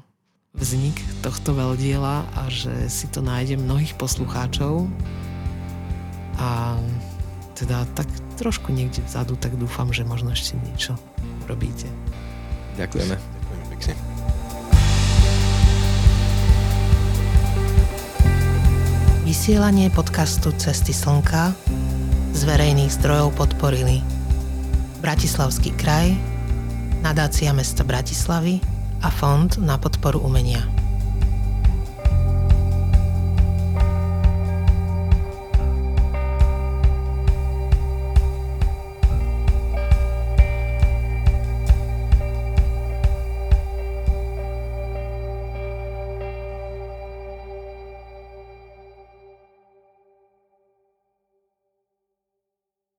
vznik tohto veľdiela a že si to nájde mnohých poslucháčov A teda tak trošku niekde vzadu, tak dúfam, že možno ešte niečo robíte. Ďakujeme. Ďakujem pekne. Vysielanie podcastu Cesty slnka z verejných zdrojov podporili Bratislavský kraj, nadácia mesta Bratislavy a Fond na podporu umenia.